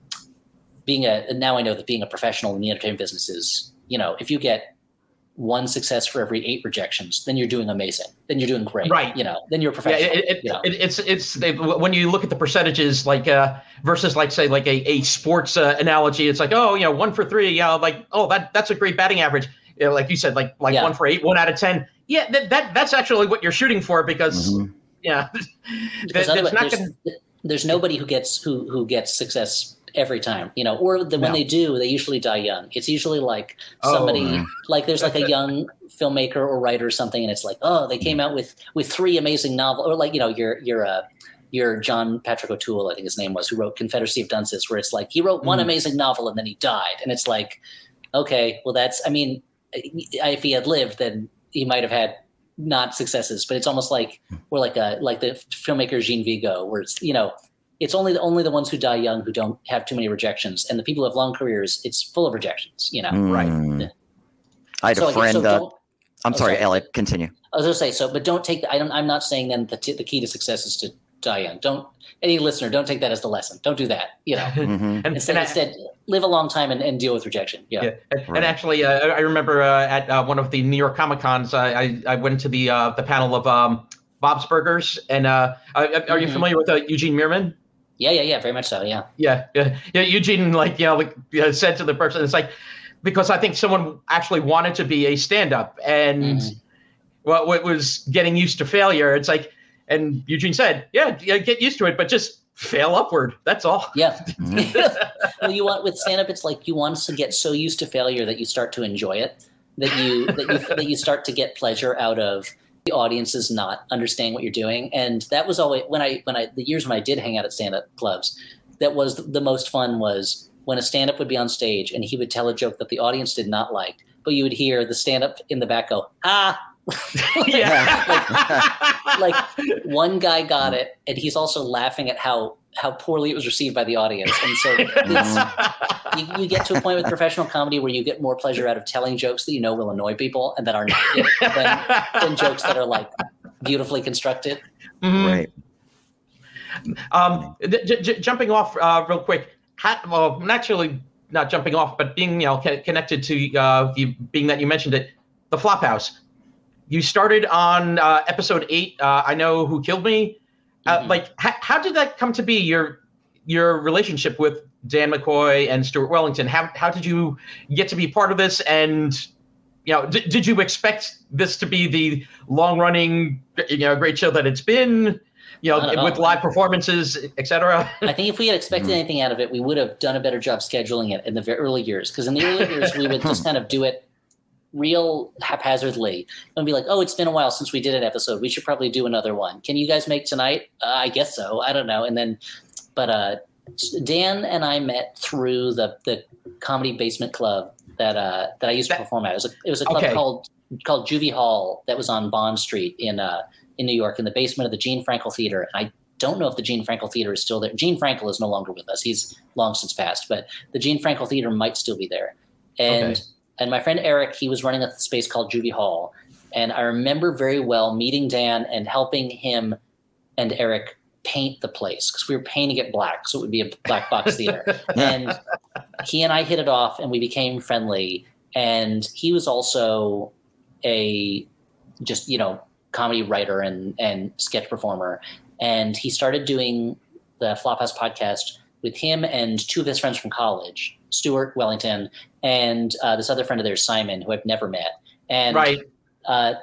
being a now I know that being a professional in the entertainment business is, you know, if you get one success for every eight rejections, then you're doing amazing. Then you're doing great. Right. You know, then you're professional. Yeah, it, it, you know? it, it's it's they, when you look at the percentages, like uh, versus like say like a, a sports uh, analogy, it's like oh you know one for three, yeah, like oh that that's a great batting average. You know, like you said, like like yeah. one for eight, one out of ten. Yeah, that, that that's actually what you're shooting for because mm-hmm. yeah, because there's, gonna, there's nobody who gets who who gets success every time, you know, or the, when they do, they usually die young. It's usually like somebody, oh. like there's like a young filmmaker or writer or something, and it's like, oh, they came out with with three amazing novels, or like you know, you're you're a your John Patrick O'Toole, I think his name was, who wrote Confederacy of Dunces, where it's like he wrote one mm. amazing novel and then he died, and it's like, okay, well that's, I mean, if he had lived, then he might have had not successes, but it's almost like we're like a like the filmmaker Jean Vigo, where it's you know it's only the only the ones who die young who don't have too many rejections, and the people who have long careers, it's full of rejections. You know, Mm. Right. I had So, a okay, friend. so uh, don't- I'm oh, sorry, sorry. Elliott. Continue. I was going to say so, but don't take. The, I don't. I'm not saying then the t- the key to success is to die young. Don't any listener don't take that as the lesson. Don't do that. You know, Mhm. and, instead, and I- instead live a long time and, and deal with rejection. Yeah. Yeah, and, Right. and actually, uh, I remember uh, at uh, one of the New York Comic Cons, I, I I went to the uh, the panel of um, Bob's Burgers, and uh, uh, are you Mhm. familiar with uh, Eugene Mirman? Yeah, yeah, yeah, very much so. Yeah. Yeah, yeah, yeah. Eugene, like you know, like uh, said to the person, it's like because I think someone actually wanted to be a stand-up, and Mhm. what what was getting used to failure. It's like, and Eugene said, yeah, yeah, get used to it, but just fail upward. That's all. Yeah. Well, you want with stand up, it's like you want to get so used to failure that you start to enjoy it, that you that you that you start to get pleasure out of the audience is not understanding what you're doing. And that was always when I when I the years when I did hang out at stand up clubs, that was the, most fun was when a stand up would be on stage and he would tell a joke that the audience did not like, but you would hear the stand up in the back go, ah. yeah. like one guy got it and he's also laughing at how how poorly it was received by the audience and so it's, you, you get to a point with professional comedy where you get more pleasure out of telling jokes that you know will annoy people and that are not than, than jokes that are like beautifully constructed Mhm. Right. Um, j- j- j- jumping off uh, real quick. How, well, actually, not jumping off, but being you know co- connected to uh, you, being that you mentioned it, the Flophouse. You started on uh, episode eight. Uh, I know who killed me. Uh, Mhm. Like, how, how did that come to be? Your your relationship with Dan McCoy and Stuart Wellington. How how did you get to be part of this? And you know, did, did you expect this to be the long running you know great show that it's been? You know, with live performances, etc. i think if we had expected anything out of it we would have done a better job scheduling it in the very early years because in the early years we would just kind of do it real haphazardly and be like oh it's been a while since we did an episode we should probably do another one can you guys make tonight uh, i guess so i don't know and then but uh dan and i met through the the comedy basement club that uh that i used to perform at it was a, it was a club Okay. called called juvie hall that was on bond street in uh in new york in the basement of the gene frankel theater and i don't know if the Gene Frankel Theater is still there. Gene Frankel is no longer with us; he's long since passed. But the Gene Frankel Theater might still be there. And Okay. And my friend Eric, he was running a space called Juvie Hall, and I remember very well meeting Dan and helping him and Eric paint the place because we were painting it black, so it would be a black box theater. and he and I hit it off, and we became friendly. And he was also a just you know comedy writer and and sketch performer, and he started doing the Flophouse podcast with him and two of his friends from college, Stuart Wellington and uh, this other friend of theirs, Simon, who I've never met. And right. uh,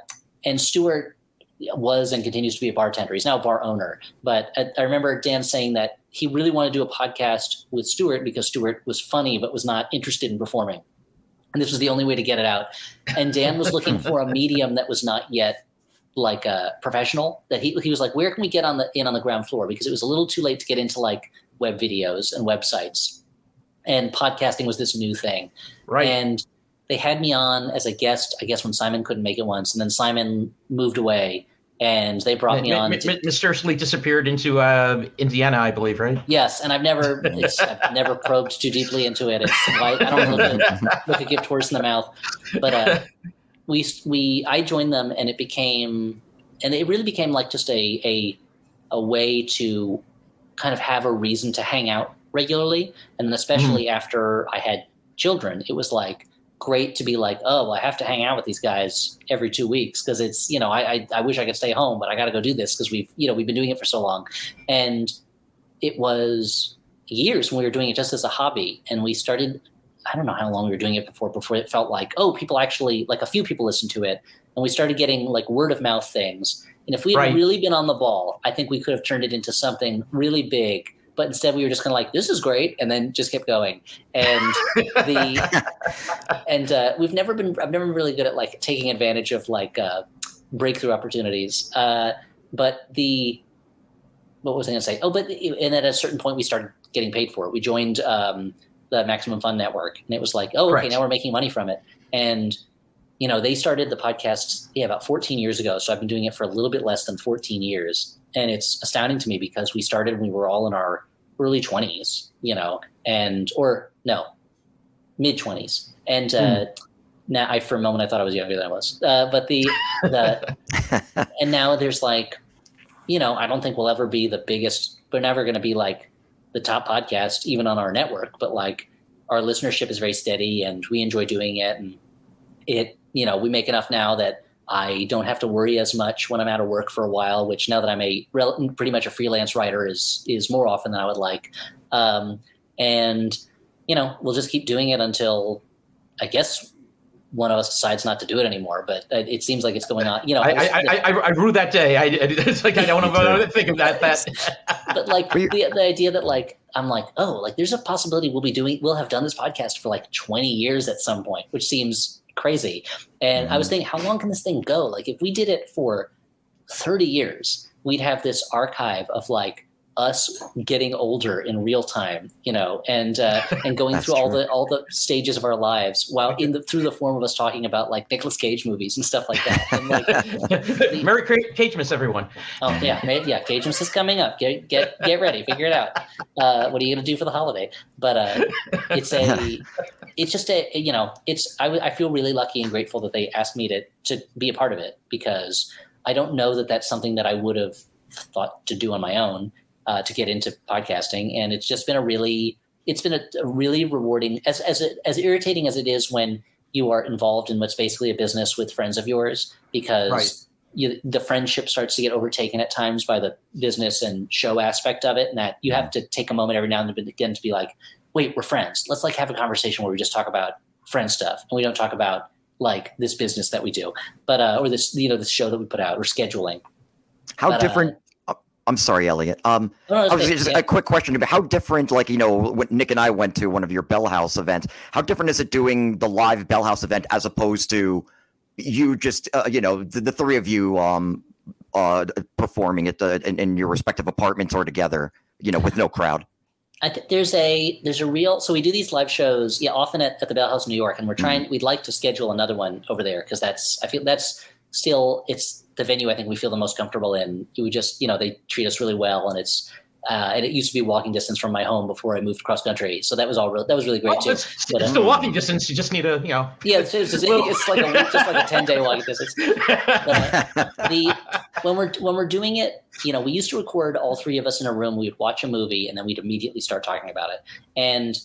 and Stuart was and continues to be a bartender. He's now a bar owner. But I, I remember Dan saying that he really wanted to do a podcast with Stuart because Stuart was funny but was not interested in performing. And this was the only way to get it out. And Dan was looking for a medium that was not yet like a professional. That he he was like, where can we get on the in on the ground floor? Because it was a little too late to get into like web videos and websites. And podcasting was this new thing. Right. And they had me on as a guest, I guess, when Simon couldn't make it once, and then Simon moved away, and they brought me on. mi- to- mysteriously disappeared into uh, Indiana, I believe, right? yes, and I've never, I've never probed too deeply into it. It's why I don't look look a gift horse in the mouth, but uh, we we I joined them, and it became, and it really became like just a a a way to kind of have a reason to hang out regularly, and then especially mm-hmm. after I had children, it was like great to be like, oh, well, I have to hang out with these guys every two weeks because it's you know I, I I wish I could stay home, but I got to go do this because we've you know we've been doing it for so long, and it was years when we were doing it just as a hobby, and we started. I don't know how long we were doing it before. Before it felt like, oh, people actually like a few people listened to it, and we started getting like word of mouth things. And if we had Right. really been on the ball, I think we could have turned it into something really big. But instead, we were just kind of like, "This is great," and then just kept going. And the and uh, we've never been. I've never been really good at like taking advantage of like uh, breakthrough opportunities. Uh, but the what was I going to say? Oh, but and at a certain point, we started getting paid for it. We joined um, the Maximum Fun Network, and it was like, oh, okay, now we're making money from it. And you know, they started the podcast yeah about 14 years ago. So I've been doing it for a little bit less than 14 years. And it's astounding to me because we started when we were all in our early 20s, you know, and or no, mid 20s, and uh, mm. now I for a moment I thought I was younger than I was, uh, but the the and now there's like, you know, I don't think we'll ever be the biggest. We're never going to be like the top podcast even on our network, but like our listenership is very steady and we enjoy doing it and it you know we make enough now that I don't have to worry as much when I'm out of work for a while, which now that I'm a pretty much a freelance writer is is more often than I would like. Um, and you know, we'll just keep doing it until I guess one of us decides not to do it anymore. But it seems like it's going on. You know, I I, I, I, I rue that day. I, it's like I don't want to think of that. That. but like the, the idea that like I'm like, oh, like there's a possibility we'll be doing, we'll have done this podcast for like 20 years at some point, which seems crazy. And mm-hmm. I was mm-hmm. thinking, how long can this thing go? Like if we did it for 30 years, we'd have this archive of like us getting older in real time, you know, and uh, and going through true. all the all the stages of our lives while in the through the form of us talking about like Nicolas Cage movies and stuff like that. And, like, the, Merry Cagemas, everyone! Oh yeah, yeah, Cagemas is coming up. Get get get ready, figure it out. Uh, what are you gonna do for the holiday? But uh, it's a it's just a you know it's I, I feel really lucky and grateful that they asked me to to be a part of it because I don't know that that's something that I would have thought to do on my own uh, to get into podcasting, and it's just been a really it's been a, a really rewarding as as as irritating as it is when you are involved in what's basically a business with friends of yours because right. you, the friendship starts to get overtaken at times by the business and show aspect of it, and that you have to take a moment every now and again to be like, wait, we're friends. Let's like have a conversation where we just talk about friend stuff and we don't talk about like this business that we do, but uh, or this you know this show that we put out or scheduling. How but, uh, different I'm sorry, Elliott. Um, no, was, just yeah. a quick question. How different, like you know, when Nick and I went to one of your Bell House events, how different is it doing the live Bell House event as opposed to you just, uh, you know, the, the, three of you um, uh, performing at the in, in, your respective apartments or together, you know, with no crowd? I th- there's a there's a real so we do these live shows, yeah, often at, at the Bell House in New York, and we're trying. Mm-hmm. We'd like to schedule another one over there because that's I feel that's still it's the venue I think we feel the most comfortable in. We just, you know, they treat us really well, and it's uh, and it used to be walking distance from my home before I moved cross country. So that was all real. That was really great too. It's, but, um, still walking distance. You just need a, you know. Yeah, it's, it's, it's like a just like a ten day walking distance. But, uh, the when we're when we're doing it, you know, we used to record all three of us in a room. We'd watch a movie and then we'd immediately start talking about it. And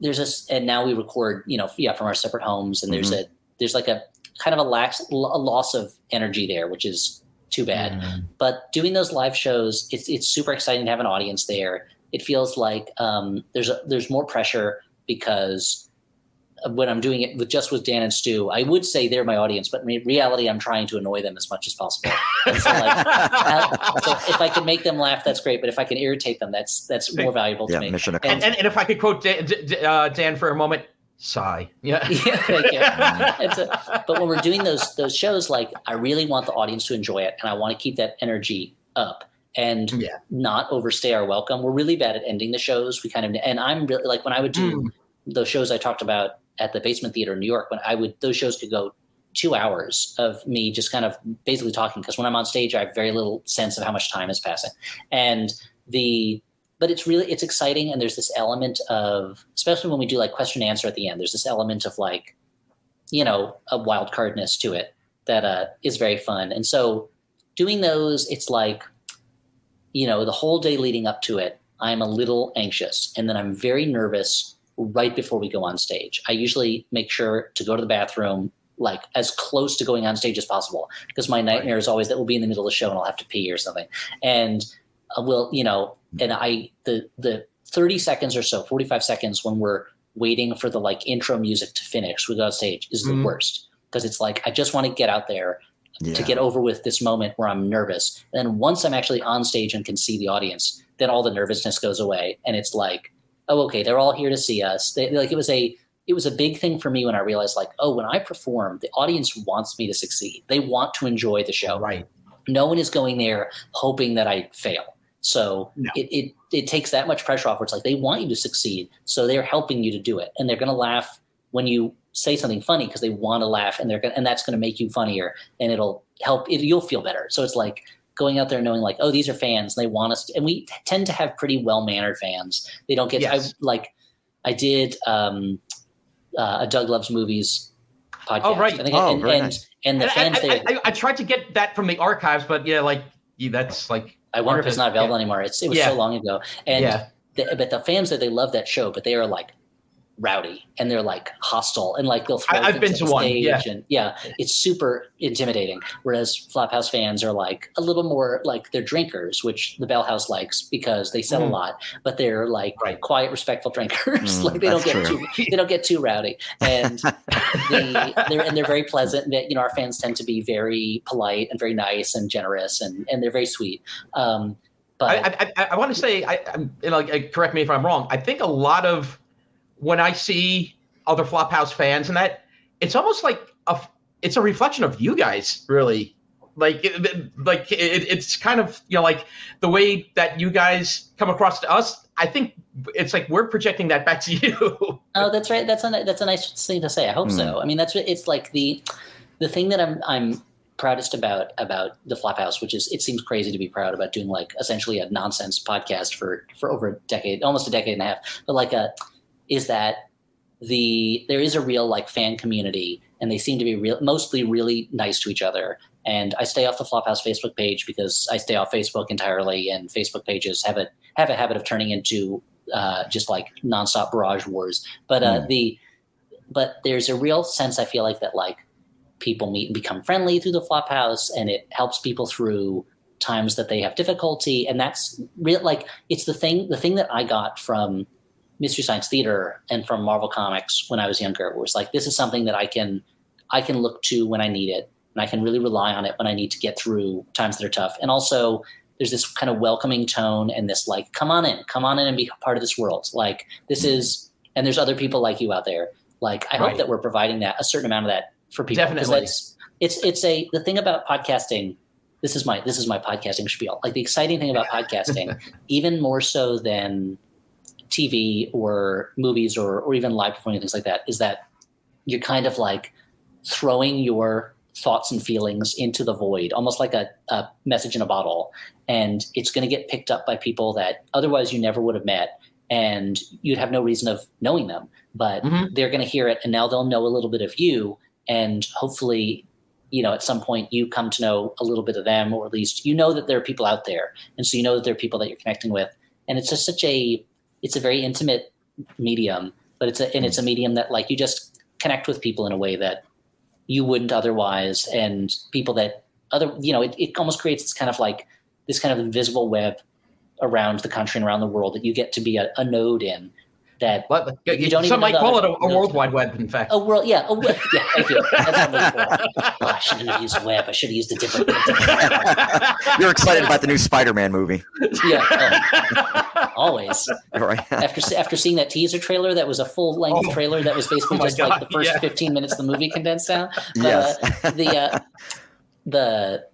there's a and now we record, you know, yeah, from our separate homes. And there's mm-hmm. a there's like a kind of a, lax, a loss of energy there, which is too bad. Mm. But doing those live shows, it's it's super exciting to have an audience there. It feels like um, there's a, there's more pressure because when I'm doing it with just with Dan and Stu, I would say they're my audience, but in reality, I'm trying to annoy them as much as possible. So, like, so, if I can make them laugh, that's great. But if I can irritate them, that's that's more valuable yeah, to me. Mission and, and, and, if I could quote Dan, uh, Dan for a moment, sigh. Yeah. yeah thank you. a, but when we're doing those those shows, like I really want the audience to enjoy it, and I want to keep that energy up and yeah. not overstay our welcome. We're really bad at ending the shows. We kind of and I'm really like when I would do mm. those shows I talked about at the Basement Theater in New York. When I would those shows could go two hours of me just kind of basically talking because when I'm on stage, I have very little sense of how much time is passing, and the but it's really it's exciting and there's this element of especially when we do like question and answer at the end there's this element of like you know a wild cardness to it that uh, is very fun. And so doing those it's like you know the whole day leading up to it i'm a little anxious and then i'm very nervous right before we go on stage. I usually make sure to go to the bathroom like as close to going on stage as possible because my nightmare is always that we'll be in the middle of the show and i'll have to pee or something. And uh, will you know and i the the 30 seconds or so 45 seconds when we're waiting for the like intro music to finish we go on stage is the mm. worst. Because it's like i just want to get out there yeah. to get over with this moment where i'm nervous. And then once i'm actually on stage and can see the audience then all the nervousness goes away. And it's like oh okay they're all here to see us. They, like it was a it was a big thing for me when i realized like oh when i perform the audience wants me to succeed. They want to enjoy the show. Right. No one is going there hoping that i fail so no. it, it it takes that much pressure off. Where it's like they want you to succeed, so they're helping you to do it, and they're going to laugh when you say something funny because they want to laugh, and they're gonna, and that's going to make you funnier, and it'll help. It, you'll feel better. So it's like going out there knowing like, oh, these are fans. they want us, to, and we tend to have pretty well mannered fans. They don't get yes. I, like I did um, uh, a Doug Loves Movies podcast. Oh right. I think, oh, and, and, nice. and, the and fans. I, I, I, tried to get that from the archives, but yeah, like yeah, that's like. I wonder if it's not available yeah. anymore. It's it was yeah. so long ago, and yeah. the, but the fans that they love that show, but they are like rowdy and they're like hostile and like they'll throw I, have been to one yeah. and yeah it's super intimidating whereas flophouse fans are like a little more like they're drinkers which the bell house likes because they sell mm. a lot but they're like right. quiet respectful drinkers mm, like they don't get true. too they don't get too rowdy and they're and they're very pleasant you know our fans tend to be very polite and very nice and generous and and they're very sweet um but I, I, I want to say, I, I'm, you know, correct me if I'm wrong. I think a lot of when I see other Flophouse fans and that, it's almost like a it's a reflection of you guys, really. Like, it, like it, it's kind of you know like the way that you guys come across to us. I think it's like we're projecting that back to you. oh, that's right. That's a that's a nice thing to say. I hope mm. so. I mean, that's it's like the the thing that I'm I'm proudest about about the Flophouse, which is it seems crazy to be proud about doing like essentially a nonsense podcast for for over a decade, almost a decade and a half, but like a is that the there is a real like fan community and they seem to be real mostly really nice to each other. And i stay off the flophouse facebook page because i stay off facebook entirely and facebook pages have a have a habit of turning into uh, just like nonstop barrage wars. But uh, mm. the but there's a real sense i feel like that like people meet and become friendly through the flophouse and it helps people through times that they have difficulty. And that's real like it's the thing the thing that i got from Mystery Science Theater and from Marvel Comics when I was younger. It was like this is something that I can I can look to when I need it, and I can really rely on it when I need to get through times that are tough. And also, there's this kind of welcoming tone and this like, come on in, come on in and be part of this world. Like this mm-hmm. is, and there's other people like you out there. Like I right. hope that we're providing that a certain amount of that for people. Definitely, it's it's a the thing about podcasting. This is my this is my podcasting spiel. Like the exciting thing about podcasting, even more so than TV or movies or, or even live performing things like that is that you're kind of like throwing your thoughts and feelings into the void, almost like a, a message in a bottle. And it's going to get picked up by people that otherwise you never would have met. And you'd have no reason of knowing them, but mm-hmm. they're going to hear it. And now they'll know a little bit of you. And hopefully, you know, at some point you come to know a little bit of them, or at least you know that there are people out there. And so you know that there are people that you're connecting with. And it's just such a it's a very intimate medium, but it's a and it's a medium that like you just connect with people in a way that you wouldn't otherwise, and people that other you know it, it almost creates this kind of like this kind of invisible web around the country and around the world that you get to be a, a node in that you don't even. some might call it a, a world wide web. In fact, a world, yeah, a web, yeah. Thank you. oh, I should have used web. I should have used a different. You're excited about the new Spider-Man movie? Yeah, oh, always. Right. After after seeing that teaser trailer, that was a full length oh. trailer that was basically oh just God, like the first yeah. 15 minutes of the movie condensed down. But, yes. Uh, the uh, the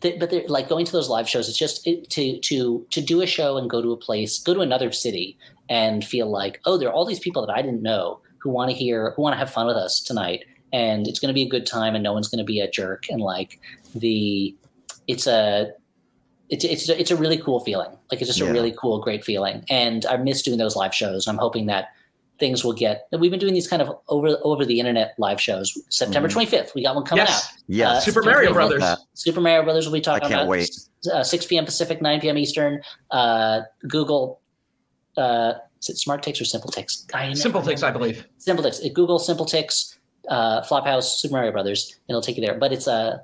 but they're like going to those live shows. It's just it, to to to do a show and go to a place, go to another city, and feel like, oh, there are all these people that I didn't know who want to hear, who want to have fun with us tonight, and it's going to be a good time, and no one's going to be a jerk, and like the, it's a, it's it's it's a really cool feeling. Like it's just yeah. a really cool, great feeling, and I miss doing those live shows. I'm hoping that things will get. We've been doing these kind of over over the internet live shows. September mm. 25th, we got one coming yes. out. Yeah, uh, Super Mario Brothers. Super Mario Brothers will be talking I can't about. Wait. Uh, 6 p.m. Pacific, 9 p.m. Eastern. Uh, Google uh, is it SmartTix or simple SimpleTix, I simple ticks, I believe. SimpleTix. Google SimpleTix, uh, Flophouse, Super Mario Brothers, and it'll take you there. But it's a uh,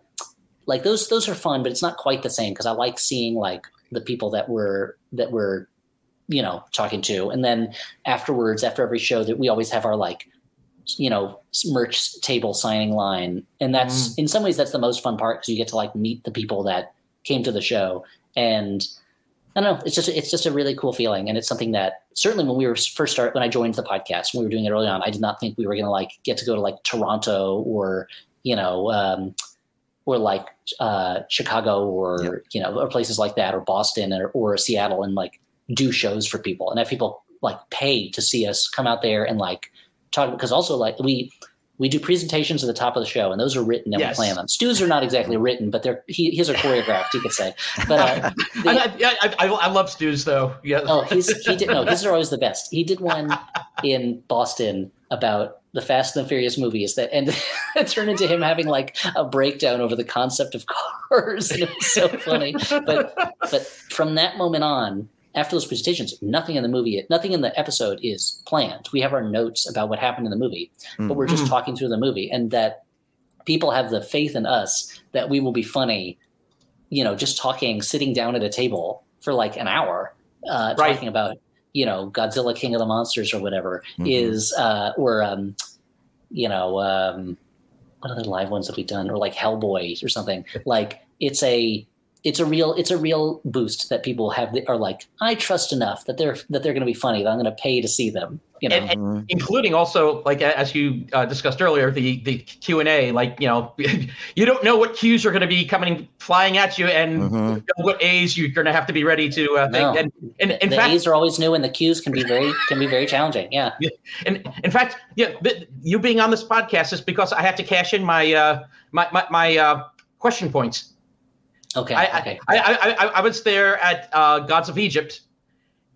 like those those are fun, but it's not quite the same because I like seeing like the people that were that were you know talking to, and then afterwards, after every show, that we always have our like you know merch table signing line, and that's mm. in some ways that's the most fun part because you get to like meet the people that came to the show and I don't know. It's just it's just a really cool feeling, and it's something that certainly when we were first start when I joined the podcast when we were doing it early on, I did not think we were going to like get to go to like Toronto or you know um, or like uh, Chicago or yep. you know or places like that or Boston or, or Seattle and like do shows for people and have people like pay to see us come out there and like talk because also like we we do presentations at the top of the show, and those are written and yes. we plan them. Stu's are not exactly written, but they're he, his are choreographed, you could say. But uh, I, I, I, I, love Stu's though. Yeah. Oh, he's he did no, his are always the best. He did one in Boston about the Fast and the Furious movies that and it turned into him having like a breakdown over the concept of cars, and it was so funny. But but from that moment on, after those presentations, nothing in the movie, nothing in the episode is planned. We have our notes about what happened in the movie, mm-hmm. but we're just mm-hmm. talking through the movie, and that people have the faith in us that we will be funny. You know, just talking, sitting down at a table for like an hour, uh, right. talking about you know Godzilla King of the Monsters or whatever mm-hmm. is, uh, or um, you know, um, what other live ones have we done, or like Hellboy or something. Like it's a it's a real it's a real boost that people have are like I trust enough that they're that they're going to be funny that I'm going to pay to see them. You know, and, and mm-hmm. including also like as you uh, discussed earlier, the the Q and A. Like you know, you don't know what cues are going to be coming flying at you, and mm-hmm. what A's you're going to have to be ready to. Uh, no. And, and, in the fact, A's are always new, and the Q's can be very can be very challenging. Yeah. And in fact, yeah, you being on this podcast is because I have to cash in my uh, my my, my uh, question points. Okay. I, okay. I, I, I, I was there at uh, Gods of Egypt.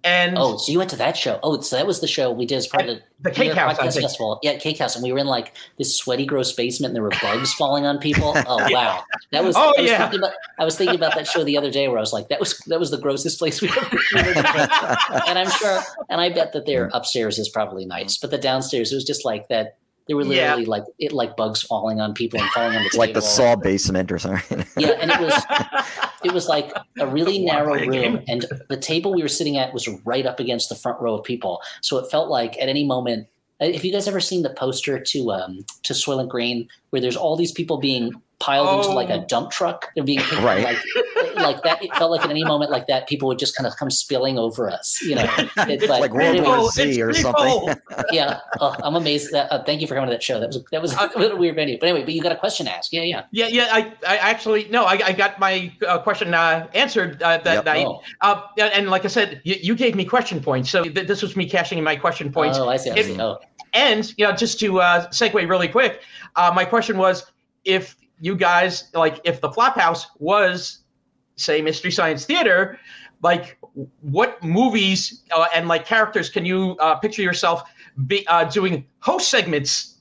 And oh, so you went to that show? Oh, so that was the show we did as part of the, Cake House Festival. Yeah, Cake House, and we were in like this sweaty, gross basement, and there were bugs falling on people. Oh wow, that was. Oh I was yeah. Thinking about, I was thinking about that show the other day where I was like, that was that was the grossest place we ever. and I'm sure, and I bet that their upstairs is probably nice, but the downstairs it was just like that they were literally yeah. like it like bugs falling on people and falling on the table. Like the saw basement or something. yeah, and it was it was like a really narrow room, and the table we were sitting at was right up against the front row of people. So it felt like at any moment. Have you guys ever seen the poster to um to Soylent Green where there's all these people being piled oh. into like a oh. dump truck. They're being picked, right. like like that. It felt like at any moment like that, people would just kind of come spilling over us. You know, it, like World War Z or something. yeah, oh, I'm amazed. That uh, thank you for coming to that show. That was that was a little weird venue. But anyway, but you got a question to ask. Yeah, yeah, yeah, yeah. I, I actually no, I, I got my uh, question uh, answered uh, that yep. night. Oh. Uh, and like I said, you, you, gave me question points, so th- this was me cashing in my question points. Oh, I see. I see. oh. And you know, just to uh, segue really quick, my question was if you guys like if the Flophouse was say Mystery Science Theater, like what movies uh, and like characters can you uh, picture yourself be uh, doing host segments?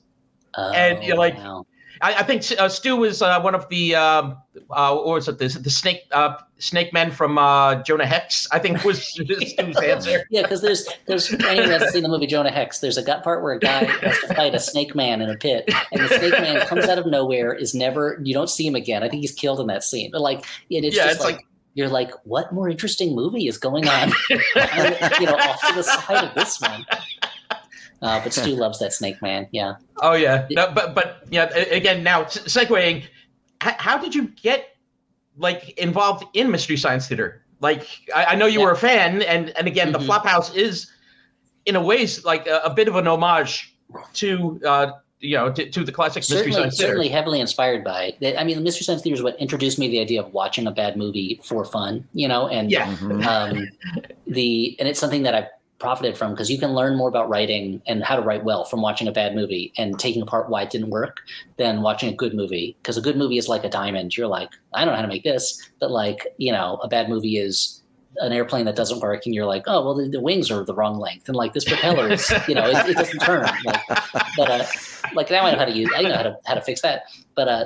Oh, and you're like, wow. I, I, think uh, Stu was uh, one of the um, uh, or was it the, the snake uh, snake men from uh, Jonah Hex? I think was Stu's answer. yeah, because there's there's anyone that's seen the movie Jonah Hex. There's a gut part where a guy has to fight a snake man in a pit, and the snake man comes out of nowhere, is never you don't see him again. I think he's killed in that scene. But like, it, it's yeah, just it's like, like you're like, what more interesting movie is going on? you know, off to the side of this one. Uh, but Stu loves that Snake Man. Yeah. Oh yeah. No, but but yeah. Again, now segueing, how did you get like involved in Mystery Science Theater? Like I, I know you yeah. were a fan, and and again, mm-hmm. the Flophouse is in a ways like a, a bit of an homage to. Uh, you know, to, to the classic certainly, Mystery Science Theater. Certainly heavily inspired by it. I mean, the Mystery Science Theater is what introduced me to the idea of watching a bad movie for fun, you know, and yeah. Um, the and it's something that I've profited from because you can learn more about writing and how to write well from watching a bad movie and taking apart why it didn't work than watching a good movie. Because a good movie is like a diamond. You're like i don't know how to make this but like you know a bad movie is an airplane that doesn't work and you're like oh well the, the wings are the wrong length and like this propeller is you know it, it doesn't turn like, but uh, like now i know how to use i know how to how to fix that but uh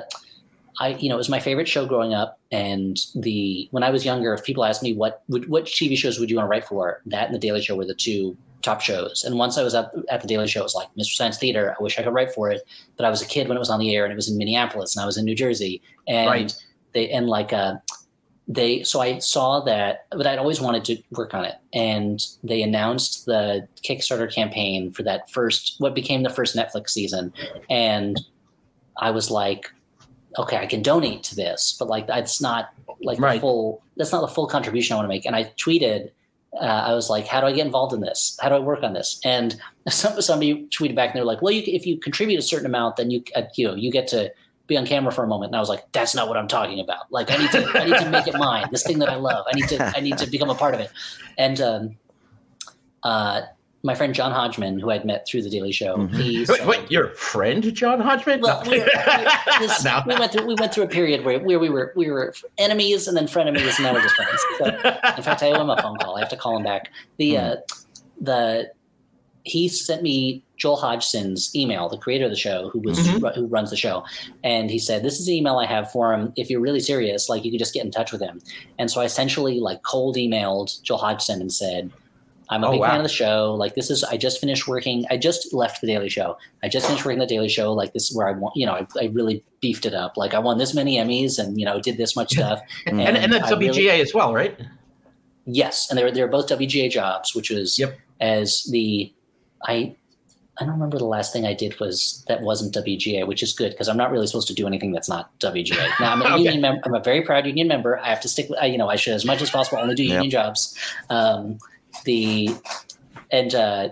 I, you know, it was my favorite show growing up. And the when I was younger, if people asked me what would, what TV shows would you want to write for, that and the Daily Show were the two top shows. And once I was at, at the Daily Show, it was like Mystery Science Theater. I wish I could write for it, but I was a kid when it was on the air, and it was in Minneapolis, and I was in New Jersey, and right. they and like uh, they. So I saw that, but I'd always wanted to work on it, and they announced the Kickstarter campaign for that first, what became the first Netflix season, and I was like okay, I can donate to this, but like that's not like right. the full that's not the full contribution I want to make. And I tweeted, uh, I was like, how do I get involved in this? How do I work on this? And some, somebody tweeted back and they're like, well, you, if you contribute a certain amount, then you uh, you know you get to be on camera for a moment. And I was like, that's not what I'm talking about. Like I need to I need to make it mine. This thing that I love. I need to I need to become a part of it. And um, uh, my friend John Hodgman, who I'd met through the Daily Show. Mm-hmm. Wait, wait, your friend John Hodgman? Well, no. we, this, no. we, went through we went through a period where, where we were we were enemies and then frenemies, and now we're just friends. So, in fact, I owe him a phone call. I have to call him back. The mm. uh, the he sent me Joel Hodgson's email, the creator of the show, who was mm-hmm. who runs the show, and he said, "This is the email I have for him. If you're really serious, like you could just get in touch with him." And so I essentially like cold emailed Joel Hodgson and said I'm a oh, big wow. fan of the show. Like this is, I just finished working. I just left the Daily Show. I just finished working the Daily Show. Like this is where I want, you know, I, I really beefed it up. Like I won this many Emmys and you know did this much stuff. and and, and WGA really, as well, right? Yes, and they're they're both WGA jobs, which was yep. as the I I don't remember the last thing I did was that wasn't WGA, which is good because I'm not really supposed to do anything that's not WGA. Now I'm a okay. union member. I'm a very proud union member. I have to stick. With, I, you know, I should as much as possible only do union yep. jobs. Um, the and uh,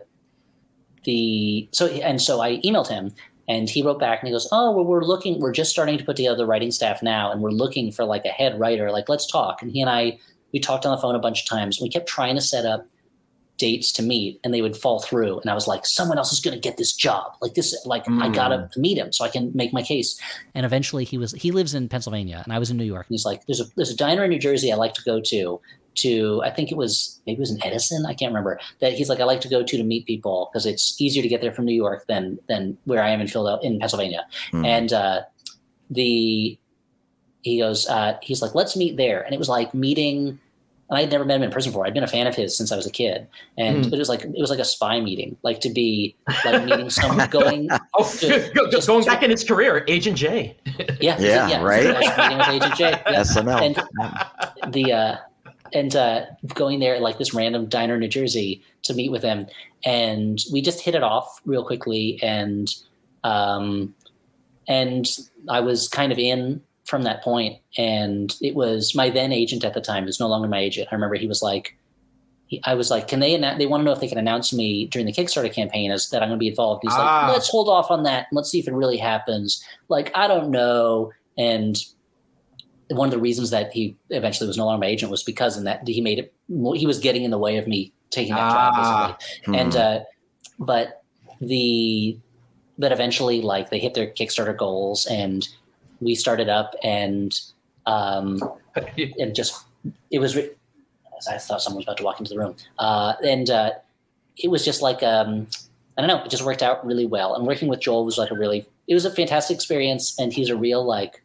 the so and so I emailed him and he wrote back and he goes, "Oh, well, we're looking. We're just starting to put together the writing staff now, and we're looking for like a head writer. Like, let's talk." And he and I we talked on the phone a bunch of times. We kept trying to set up dates to meet, and they would fall through. And I was like, "Someone else is going to get this job. Like this. Like mm. I gotta meet him so I can make my case." And eventually, he was he lives in Pennsylvania, and I was in New York. And he's like, "There's a there's a diner in New Jersey I like to go to." To I think it was maybe it was in Edison I can't remember that he's like I like to go to to meet people because it's easier to get there from New York than than where I am in Philadelphia in Pennsylvania mm. and uh, the he goes uh, he's like let's meet there and it was like meeting and I had never met him in person before. I'd been a fan of his since I was a kid, and mm. it was like it was like a spy meeting, like to be like meeting someone going. oh, to, go, just, going back in his career, Agent J. yeah, yeah, yeah, right. Meeting with Agent J. Yeah. SNL. And the uh, and uh, going there like this random diner in New Jersey to meet with him, and we just hit it off real quickly, and um, and I was kind of in from that point, and it was my then agent at the time is no longer my agent. I remember he was like. I was like, can they? They want to know if they can announce me during the Kickstarter campaign as that I'm going to be involved. He's ah. like, let's hold off on that. Let's see if it really happens. Like, I don't know. And one of the reasons that he eventually was no longer my agent was because in that he made it he was getting in the way of me taking that ah, job basically. Hmm. And uh, but the but eventually like they hit their Kickstarter goals and we started up and um and just it was I thought someone was about to walk into the room. Uh, and uh, it was just like um, I don't know, it just worked out really well. And working with Joel was like a really it was a fantastic experience and he's a real like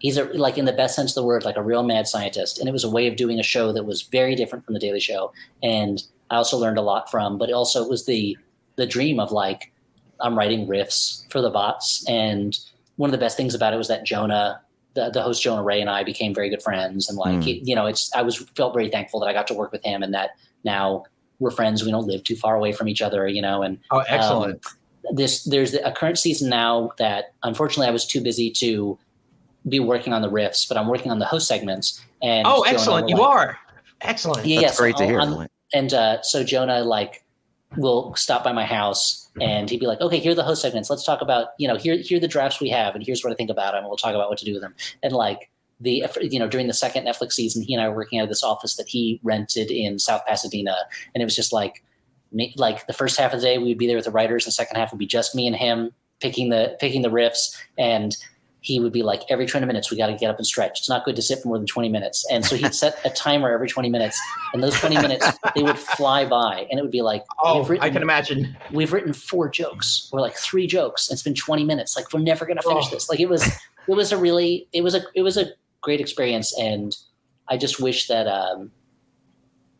he's a, like in the best sense of the word, like a real mad scientist. And it was a way of doing a show that was very different from the Daily Show. And I also learned a lot from, but also it was the the dream of like I'm writing riffs for the bots. And one of the best things about it was that Jonah, the, the host Jonah Ray, and I became very good friends. And like mm. he, you know, it's I was felt very thankful that I got to work with him and that now we're friends. We don't live too far away from each other, you know. And oh, excellent. Um, this there's a current season now that unfortunately I was too busy to be working on the riffs, but I'm working on the host segments. And oh, Jonah excellent! You are excellent. Yeah, That's great to hear. and uh, so Jonah like will stop by my house and he'd be like, "Okay, here are the host segments. Let's talk about you know here here are the drafts we have, and here's what I think about them. And we'll talk about what to do with them." And like the you know during the second Netflix season, he and I were working out of this office that he rented in South Pasadena, and it was just like like the first half of the day we'd be there with the writers, and the second half would be just me and him picking the picking the riffs and he would be like, every 20 minutes, we got to get up and stretch. It's not good to sit for more than 20 minutes. And so he'd set a timer every 20 minutes. And those 20 minutes, they would fly by. And it would be like, oh, written, I can imagine. We've written four jokes or like three jokes. And it's been 20 minutes. Like, we're never going to finish oh. this. Like, it was, it was a really, it was a, it was a great experience. And I just wish that, um,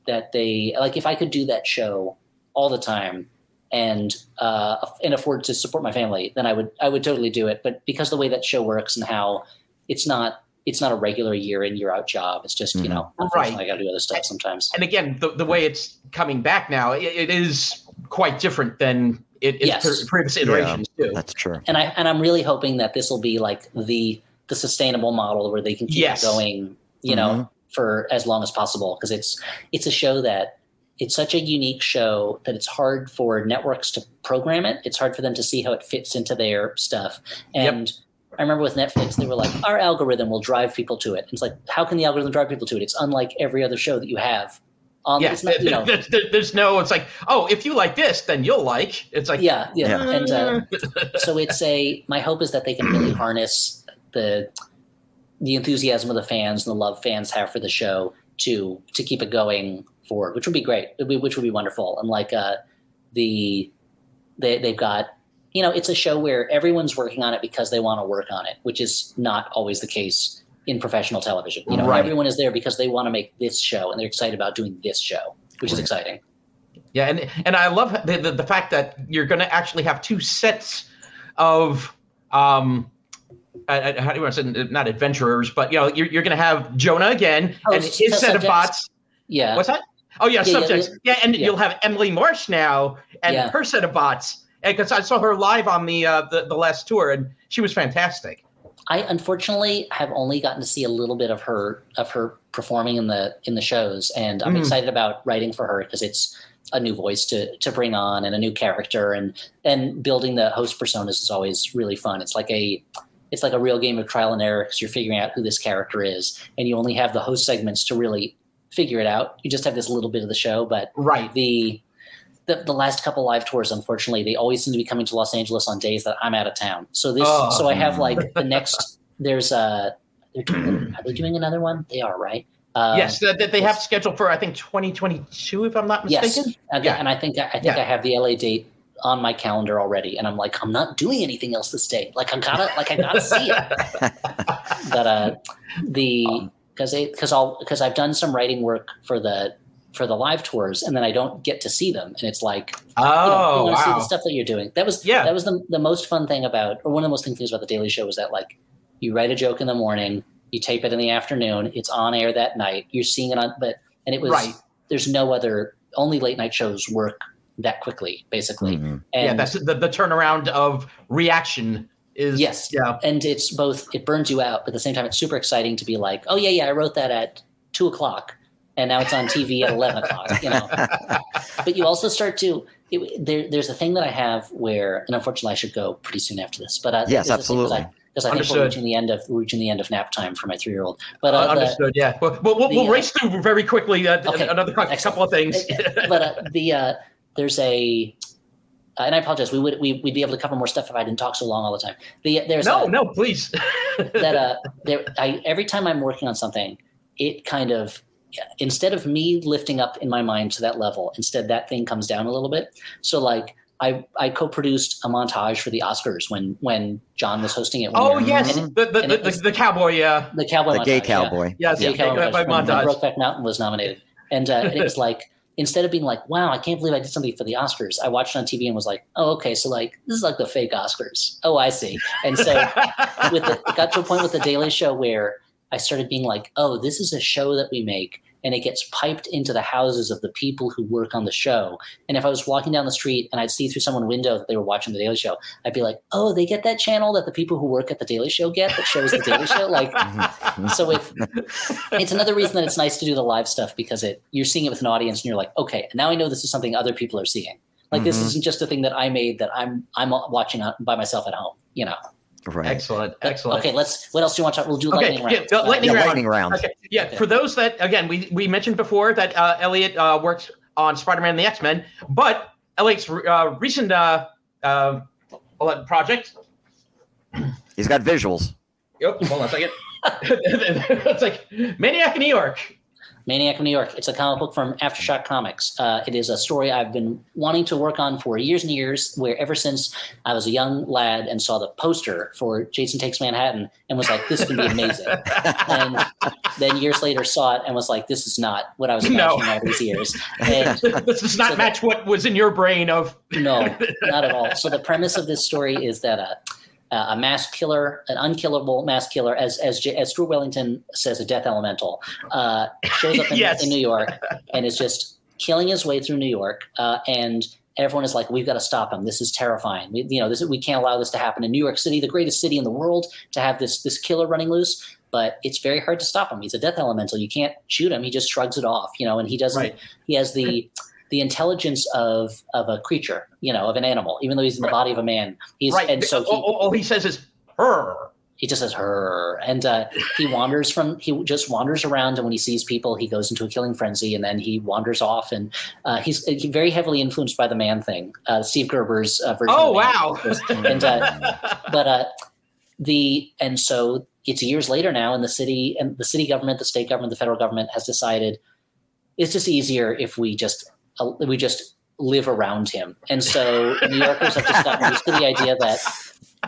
that they, like, if I could do that show all the time, and uh, and afford to support my family, then I would I would totally do it. But because the way that show works and how it's not it's not a regular year in year out job. It's just mm-hmm. you know right. I got to do other stuff sometimes. And again, the the way it's coming back now, it, it is quite different than it, yes. previous iterations yeah, too. That's true. And I and I'm really hoping that this will be like the the sustainable model where they can keep yes. going. You mm-hmm. know. For as long as possible, because it's it's a show that it's such a unique show that it's hard for networks to program it. It's hard for them to see how it fits into their stuff. And yep. I remember with Netflix, they were like, our algorithm will drive people to it. And it's like, how can the algorithm drive people to it? It's unlike every other show that you have Um, yeah, not, you know, there's, there's, no. It's like, oh, if you like this, then you'll like. It's like, yeah, yeah. yeah. And uh, so it's a. My hope is that they can really harness the the enthusiasm of the fans and the love fans have for the show to to keep it going forward, which would be great, which would be wonderful. And like uh, the they they've got you know it's a show where everyone's working on it because they want to work on it, which is not always the case in professional television. You know, right. everyone is there because they want to make this show and they're excited about doing this show, which right. is exciting. Yeah, and and I love the the, the fact that you're going to actually have two sets of um uh, how do you want to say not adventurers, but you know you're you're going to have Jonah again oh, and his set subjects. of bots. Yeah. What's that? Oh yeah, yeah subjects. Yeah, yeah and yeah. you'll have Emily Marsh now and her set of bots. Because I saw her live on the, uh, the the last tour, and she was fantastic. I unfortunately have only gotten to see a little bit of her of her performing in the in the shows, and I'm mm. excited about writing for her because it's a new voice to to bring on and a new character, and and building the host personas is always really fun. It's like a it's like a real game of trial and error because you're figuring out who this character is, and you only have the host segments to really figure it out. You just have this little bit of the show, but right the the, the last couple live tours, unfortunately, they always seem to be coming to Los Angeles on days that I'm out of town. So this, oh. so I have like the next. There's a. They're doing, are they doing another one? They are, right? Um, yes, that they, they have scheduled for I think 2022, if I'm not mistaken. Yes, and, yeah. and I think I think yeah. I have the LA date on my calendar already, and I'm like, I'm not doing anything else this day. Like I gotta, like I gotta see it. but uh, the because because I'll because I've done some writing work for the for the live tours, and then I don't get to see them, and it's like, oh, you, know, you want to wow. see the stuff that you're doing. That was yeah, that was the the most fun thing about, or one of the most fun things about the Daily Show was that like, you write a joke in the morning, you tape it in the afternoon, it's on air that night, you're seeing it on, but and it was right. There's no other only late night shows work that quickly, basically. Mm-hmm. And yeah, that's the, the turnaround of reaction is yes, yeah, and it's both. It burns you out, but at the same time, it's super exciting to be like, oh yeah, yeah, I wrote that at two o'clock, and now it's on TV at eleven o'clock. You know, but you also start to. It, there, there's a thing that I have where, and unfortunately, I should go pretty soon after this. But uh, yes, absolutely because I think understood. we're reaching the end of reaching the end of nap time for my three year old. But uh, uh, understood, the, yeah. Well, we'll, we'll, the, race through very quickly. Uh, okay, another excellent. couple of things. but uh, the uh, there's a uh, and I apologize. We would we, would be able to cover more stuff if I didn't talk so long all the time. The, there's no, a, no, please. that uh, there, I, every time I'm working on something, it kind of instead of me lifting up in my mind to that level, instead that thing comes down a little bit. So like I, I co-produced a montage for the Oscars when when John was hosting it. Oh yes, the the, the, was, the, cowboy, yeah, the cowboy, the montage, gay cowboy, yeah. yes, yeah, yeah. Cowboy montage. montage. Brokeback Mountain was nominated, and, uh, and it was like instead of being like, wow, I can't believe I did something for the Oscars, I watched it on TV and was like, oh, okay, so like this is like the fake Oscars. Oh, I see. And so with the, it got to a point with the Daily Show where I started being like, oh, this is a show that we make and it gets piped into the houses of the people who work on the show. And if I was walking down the street and I'd see through someone's window that they were watching the Daily Show, I'd be like, "Oh, they get that channel that the people who work at the Daily Show get that shows the Daily Show." Like, so if it's another reason that it's nice to do the live stuff because it you're seeing it with an audience and you're like, "Okay, now I know this is something other people are seeing." Like, mm-hmm. this isn't just a thing that I made that I'm I'm watching by myself at home. You know. Right. Excellent. Excellent. Okay, let's. What else do you want to? talk? We'll do okay, lightning round. Yeah, lightning, yeah, round. lightning round. Okay. Yeah. Okay. For those that again, we we mentioned before that uh, Elliott uh, works on Spider-Man and the X-Men, but Elliott's uh, recent uh, uh, project. He's got visuals. Yep. Hold on a second. it's like Maniac in New York. Maniac of New York. It's a comic book from Aftershock Comics. Uh, it is a story I've been wanting to work on for years and years, where ever since I was a young lad and saw the poster for Jason Takes Manhattan and was like, this to be amazing. and then years later saw it and was like, this is not what I was imagining no. all these years. And this does not so match what was in your brain of. no, not at all. So the premise of this story is that uh, uh, a mass killer, an unkillable mass killer, as as as Stuart Wellington says, a death elemental, uh, shows up in, yes. in, New York and is just killing his way through New York, uh, and everyone is like, "We've got to stop him. This is terrifying. We, you know, this we can't allow this to happen in New York City, the greatest city in the world, to have this this killer running loose." But it's very hard to stop him. He's a death elemental. You can't shoot him. He just shrugs it off, you know, and he doesn't. Right. He has the the intelligence of of a creature, you know, of an animal, even though he's in the right. body of a man. He's right. and so he, all, all, he says is her. he just says her and uh, he wanders from he just wanders around and when he sees people he goes into a killing frenzy and then he wanders off and uh, he's, he's very heavily influenced by the man thing uh, steve gerber's uh, version oh wow and uh, but uh, the and so it's years later now and the city and the city government the state government the federal government has decided it's just easier if we just we just live around him. And so new yorkers have just gotten used to the idea that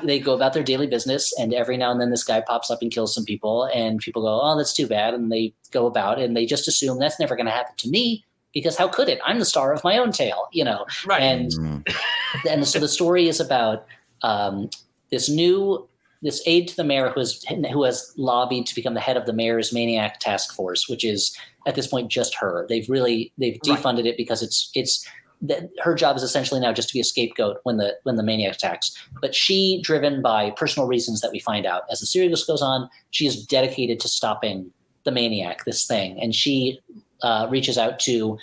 they go about their daily business and every now and then this guy pops up and kills some people and people go oh that's too bad. And they go about and they just assume that's never going to happen to me because how could it? I'm the star of my own tale you know? Right. And mm-hmm. and so the story is about um, this new this aide to the mayor who has who has lobbied to become the head of the mayor's maniac task force which is at this point just her they've really they've defunded right. it because it's it's that her job is essentially now just to be a scapegoat when the when the maniac attacks. But she, driven by personal reasons that we find out as the series goes on, she is dedicated to stopping the maniac, this thing, and she uh, reaches out to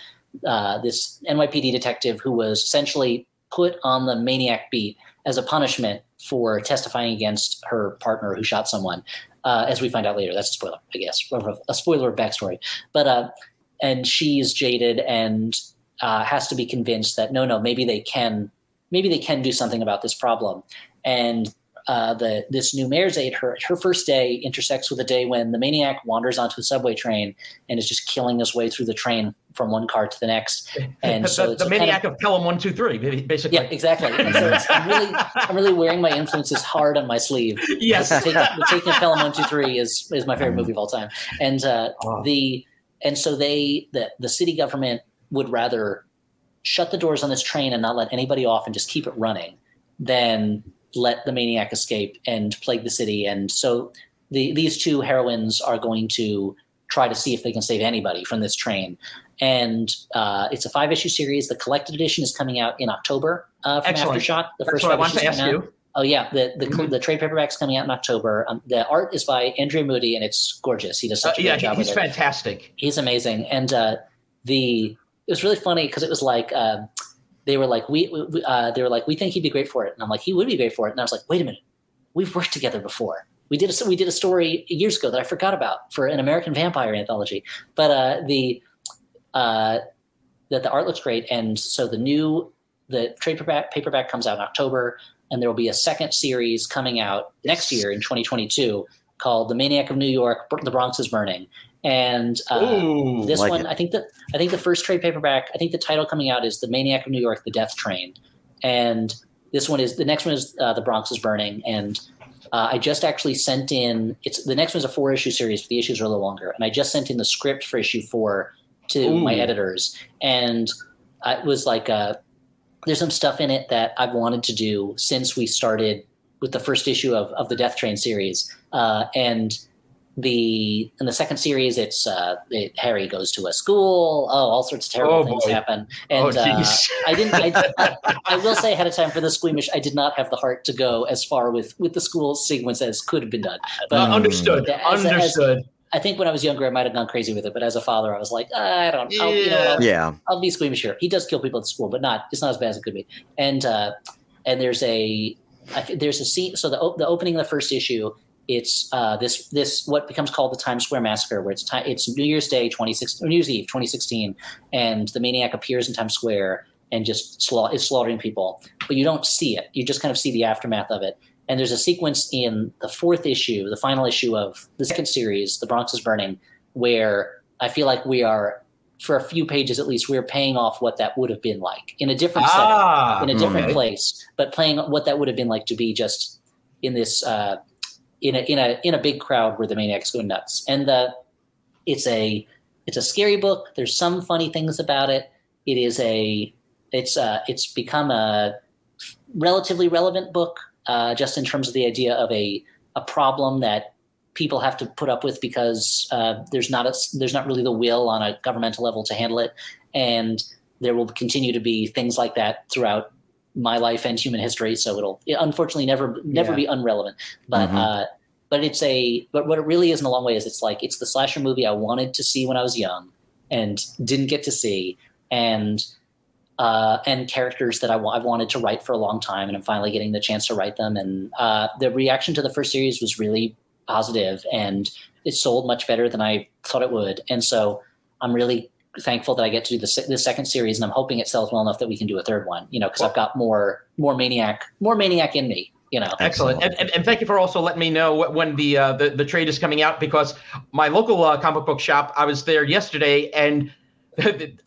uh, this NYPD detective who was essentially put on the maniac beat as a punishment for testifying against her partner who shot someone. Uh, as we find out later, that's a spoiler, I guess, a spoiler of backstory. But uh, and she's jaded and uh, has to be convinced that no, no, maybe they can, maybe they can do something about this problem. And uh, the this new mayor's aide, her her first day intersects with a day when the maniac wanders onto a subway train and is just killing his way through the train from one car to the next. And the, so the, the maniac kind of, of, Pelham one two three, basically. Yeah, exactly. And so I'm really I'm really wearing my influences hard on my sleeve. Yes, taking, taking Pelham one two three is is my favorite movie of all time. And uh, oh. the and so they the the city government would rather shut the doors on this train and not let anybody off and just keep it running than let the maniac escape and plague the city. And so the, these two heroines are going to try to see if they can save anybody from this train. And uh, it's a five issue series. The collected edition is coming out in October uh, from Excellent. Aftershock. The That's first what I want to ask you. Oh yeah, the the, mm-hmm. the trade paperback's coming out in October. Um, the art is by Andrea Mutti, and it's gorgeous. He does such uh, a yeah, good job. he's fantastic. He's amazing, and uh, the it was really funny because it was like uh, they were like we, we uh, they were like we think he'd be great for it, and I'm like he would be great for it, and I was like wait a minute, we've worked together before. We did a we did a story years ago that I forgot about for an American Vampire anthology, but uh, the uh, that the art looks great, and so the new the trade paperback, paperback comes out in October, and there will be a second series coming out next year in 2022 called "The Maniac of New York: The Bronx is Burning," And uh, Ooh, this like one, it. I think that I think the first trade paperback. I think the title coming out is "The Maniac of New York: The Death Train," and this one is the next one is uh, "The Bronx is Burning." And uh, I just actually sent in. It's the next one's a four issue series, but the issues are a little longer. And I just sent in the script for issue four to Ooh. my editors, and it was like uh, there's some stuff in it that I've wanted to do since we started with the first issue of of the Death Train series, uh, and the in the second series it's uh it, harry goes to a school oh all sorts of terrible Oh, things boy. happen Oh, and uh, i didn't I, I, I will say ahead of time for the squeamish i did not have the heart to go as far with with the school sequence as could have been done but Uh, understood. As- as- understood. I think when i was younger i might have gone crazy with it but as a father i was like i don't I'll, you know Yeah. I'll, Yeah. I'll be squeamish here. He does kill people at school, but not it's not as bad as it could be. And uh, and there's a there's a scene. So the the opening of the first issue, it's uh, this this what becomes called the Times Square massacre, where it's it's New Year's Day 2016 New Year's Eve 2016, and the maniac appears in Times Square and just sla- is slaughtering people, but you don't see it. You just kind of see the aftermath of it. And there's a sequence in the fourth issue, the final issue of the second series, The Bronx is Burning, where I feel like we are, for a few pages at least, we're paying off what that would have been like in a different Ah, setting, in a different okay. place, but playing what that would have been like to be just in this, uh, in a in a in a big crowd where the maniac's go nuts. And the it's a it's a scary book. There's some funny things about it. It is a it's uh it's become a relatively relevant book uh, just in terms of the idea of a a problem that people have to put up with because uh, there's not a, there's not really the will on a governmental level to handle it, and there will continue to be things like that throughout my life and human history. So it'll it unfortunately never never Yeah. be unrelevant. But Mhm. uh, but it's a but what it really is in a long way is it's like it's the slasher movie I wanted to see when I was young and didn't get to see, and uh, and characters that I I've wanted to write for a long time, and I'm finally getting the chance to write them. And uh, the reaction to the first series was really positive, and it sold much better than I thought it would. And so I'm really thankful that I get to do the, the second series, and I'm hoping it sells well enough that we can do a third one. You know, because I've got more more maniac more maniac in me. You know, excellent, and, and, and thank you for also letting me know when the uh, the the trade is coming out because my local uh, comic book shop, I was there yesterday and.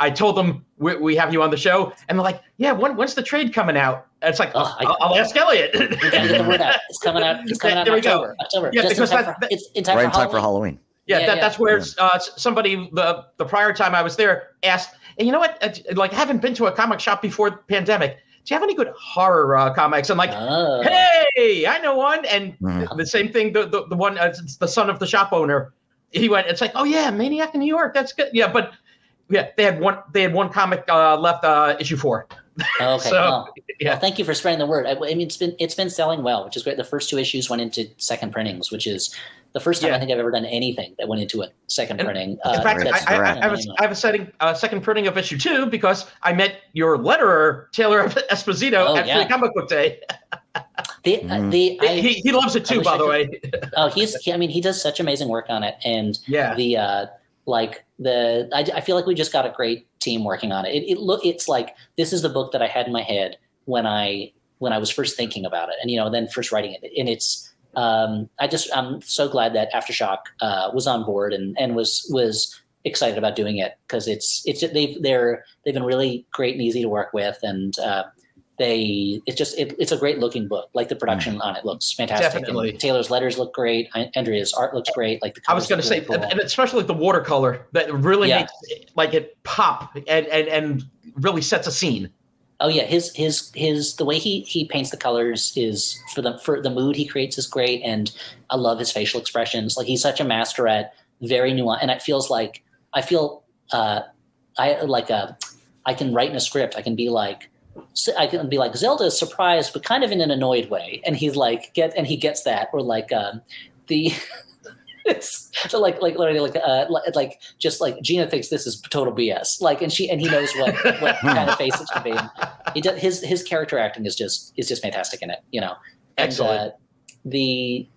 I told them we, we, have you on the show, and they're like, "Yeah, when, when's the trade coming out?" And it's like, oh, I'll, I'll, ask Elliott. we gotta get the word out. It's coming out. It's coming out there in October. October. Yeah, Just because in time, for, it's in time, right for, in time for Halloween. Yeah, Yeah, that, yeah. that's where uh, somebody the the prior time I was there asked, and you know what? Uh, Like, I haven't been to a comic shop before the pandemic. Do you have any good horror uh, comics? I'm like, Oh. hey, I know one. And Mhm. the same thing, the the, the one, uh, it's the son of the shop owner. He went. It's like, oh yeah, Maniac in New York. That's good. Yeah, but yeah, they had one. They had one comic uh, left, uh, issue four. Oh, okay. So, well, yeah. well, thank you for spreading the word. I, I mean, it's been it's been selling well, which is great. The first two issues went into second printings, which is the first time Yeah. I think I've ever done anything that went into a second And- printing. In Uh, fact, I, I, I, correct. I, have a, I have a setting, uh, second printing of issue two because I met your letterer Taylor Esposito Oh, at yeah. the comic book day. the Mhm. the I, he, he loves it too, by the could- way. oh he's he, I mean he does such amazing work on it, and Yeah. the uh like the I, I feel like we just got a great team working on it. It, it look it's like this is the book that I had in my head when I when I was first thinking about it, and you know then first writing it, and it's um I just I'm so glad that Aftershock uh, was on board and and was was excited about doing it because it's it's they've they're they've been really great and easy to work with and. uh they it's just it, it's a great looking book like the production on it looks fantastic and Definitely. taylor's letters look great andrea's art looks great like the I was going to say, really cool. and especially like the watercolor that really Yeah. makes it, like it pop and, and and really sets a scene. Oh yeah, his his his the way he he paints the colors is for the for the mood he creates is great, and I love his facial expressions. Like he's such a master at very nuanced, and it feels like I feel uh, I like a I can write in a script. I can be like I can be like Zelda is surprised, but kind of in an annoyed way, and he's like get and he gets that, or like um, the. It's so like like literally like uh like, just like Gina thinks this is total BS like and she and he knows what what kind of face it should be. He does, his his character acting is just is just fantastic in it, you know. And, Excellent. Uh, the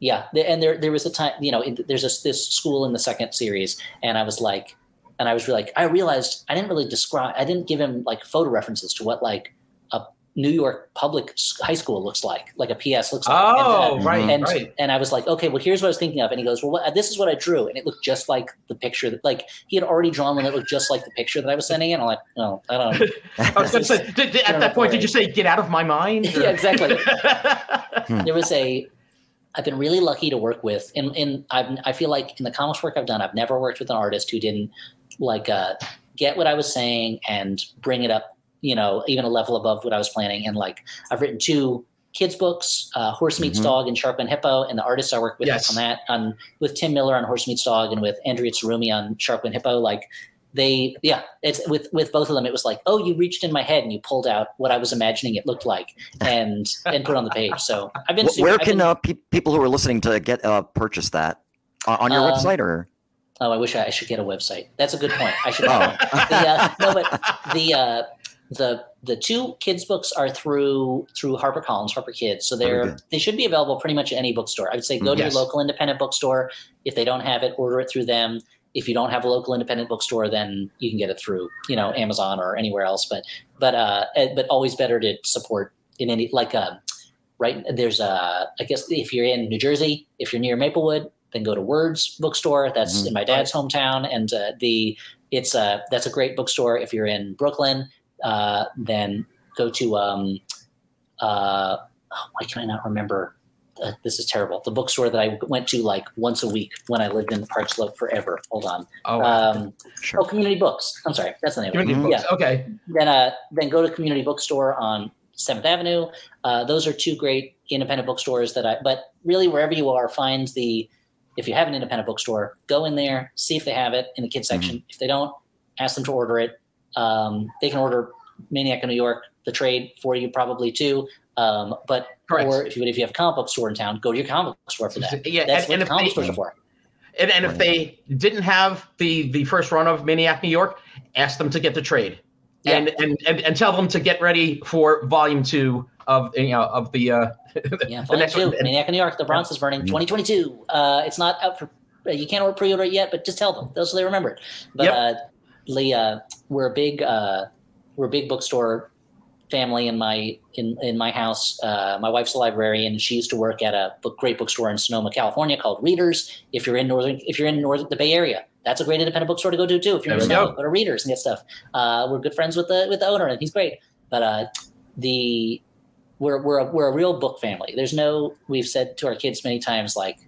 yeah, the, and there there was a time you know in, there's this this school in the second series, and I was like, and I was really like I realized I didn't really describe I didn't give him like photo references to what like a New York public high school looks like, like a PS looks like. And, uh, Oh, right, and right. and I was like, okay, well, here's what I was thinking of. And he goes, well, what, this is what I drew, and it looked just like the picture that, like, he had already drawn one that looked just like the picture that I was sending in. I'm like, no, I don't. know. I was going to say, did, did- at that point, did you say "get out of my mind"? Yeah, exactly. there was a. I've been really lucky to work with, and and I've I feel like in the comics work I've done, I've never worked with an artist who didn't like uh, get what I was saying and bring it up, you know, even a level above what I was planning. And like I've written two kids books, uh, Horse Meets Mhm. Dog and Shark and Hippo, and the artists I work with Yes. on that, on with Tim Miller on Horse Meets Dog and with Andrea Tsurumi on Shark and Hippo, like they yeah it's with with both of them it was like oh you reached in my head and you pulled out what i was imagining it looked like and and put on the page so i've been super- Where can been- uh, pe- people who are listening to get uh, purchase that on, on your Um, website or? Oh i wish I, I should get a website that's a good point i should Oh. the, uh, no but the uh the the two kids books are through through HarperCollins, Harper Kids, so they're good. they should be available pretty much at any bookstore. I would say go to Yes. your local independent bookstore. If they don't have it, order it through them. If you don't have a local independent bookstore, then you can get it through you know Amazon or anywhere else. But but uh eh, but always better to support in any like uh right there's a I guess if you're in New Jersey, if you're near Maplewood, then go to Words bookstore. That's Mhm. in my dad's hometown, and uh, the it's a that's a great bookstore. If you're in Brooklyn, uh, then go to um uh oh, why can I not remember? Uh, this is terrible. The bookstore that I went to like once a week when I lived in Park Slope forever. Hold on. oh, Um, Sure. oh, Community Books. I'm sorry, that's the name. community of it. books. Okay. Then uh, then go to Community Bookstore on Seventh Avenue. Uh, those are two great independent bookstores that I. But really, wherever you are, find the. If you have an independent bookstore, go in there, see if they have it in the kids section. If they don't, ask them to order it. Um, they can order Maniac in New York, the trade for you probably too. Um, but Correct. or if you if you have a comic book store in town, go to your comic book store for that. Yeah, That's and, what and the comic they, stores are for. and, and if they didn't have the the first run of Maniac New York, ask them to get the trade. and, and, and and tell them to get ready for volume two of you know of the uh yeah the next two, one. Maniac in New York, the Bronx is burning, 2022. Uh, it's not out for uh, you can't pre-order it yet, but just tell them those so they remember it. But yep. uh, Leah, we're a big uh, we're a big bookstore family in my in in my house. Uh, my wife's a librarian. She used to work at a book, great bookstore in Sonoma, California, called Readers. If you're in northern, if you're in northern the Bay Area, that's a great independent bookstore to go to too. If you're in Sonoma, go. go to Readers and get stuff. Uh, we're good friends with the with the owner, and he's great. But uh, the we're we're a, we're a real book family. There's no. We've said to our kids many times, like,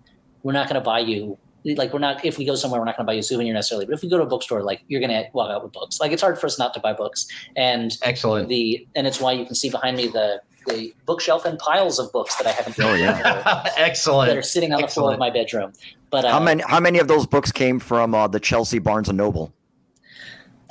we're not going to buy you like we're not if we go somewhere we're not going to buy you a souvenir necessarily but if we go to a bookstore like you're going to walk out with books. Like it's hard for us not to buy books. And excellent. the and it's why you can see behind me the the bookshelf and piles of books that i haven't oh yeah. excellent that are sitting on the floor of my bedroom. But uh, how many how many of those books came from uh, the chelsea barnes and noble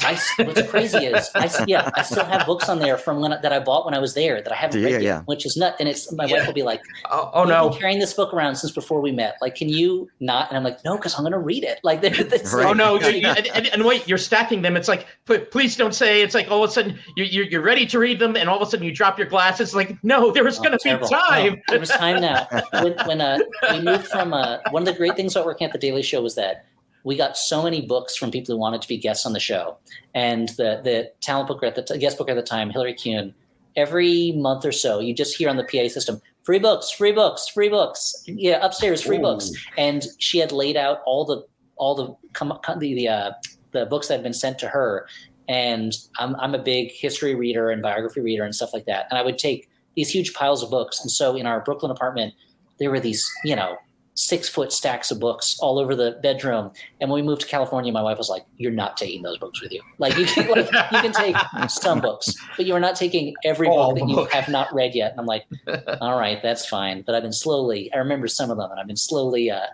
I, what's crazy is, I, yeah, I still have books on there from when that I bought when I was there that I haven't yeah, read yet, which is nut. And it's my yeah. wife will be like, "Oh, oh no, carrying this book around since before we met. Like, can you not?" And I'm like, "No, because I'm going to read it." Like, right. like, oh no, and, and, and, wait, you're stacking them. It's like, please don't say. It's like all of a sudden you're you're ready to read them, and all of a sudden you drop your glasses. Like, no, there was oh, going to be time. No, there was time now. When, when uh, we moved from uh, one of the great things about working at the Daily Show was that we got so many books from people who wanted to be guests on the show. And the the talent booker at the t- guest booker at the time, Hillary Kuhn, every month or so, you just hear on the PA system, free books, free books, free books. Yeah, upstairs, free Ooh. books. And she had laid out all the all the come the the, uh, the books that had been sent to her. And I'm I'm a big history reader and biography reader and stuff like that. And I would take these huge piles of books. And so in our Brooklyn apartment, there were these, you know, six foot stacks of books all over the bedroom. And when we moved to California, my wife was like, "You're not taking those books with you. Like you can, like, you can take some books, but you are not taking every book that you have not read yet." And I'm like, "All right, that's fine." But I've been slowly. I remember some of them, and I've been slowly uh,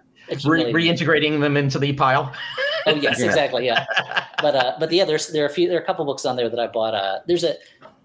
Re- reintegrating them into the pile. oh yes, yeah. exactly. Yeah, but uh, but yeah, there's there are a few there are a couple books on there that I bought. Uh, there's a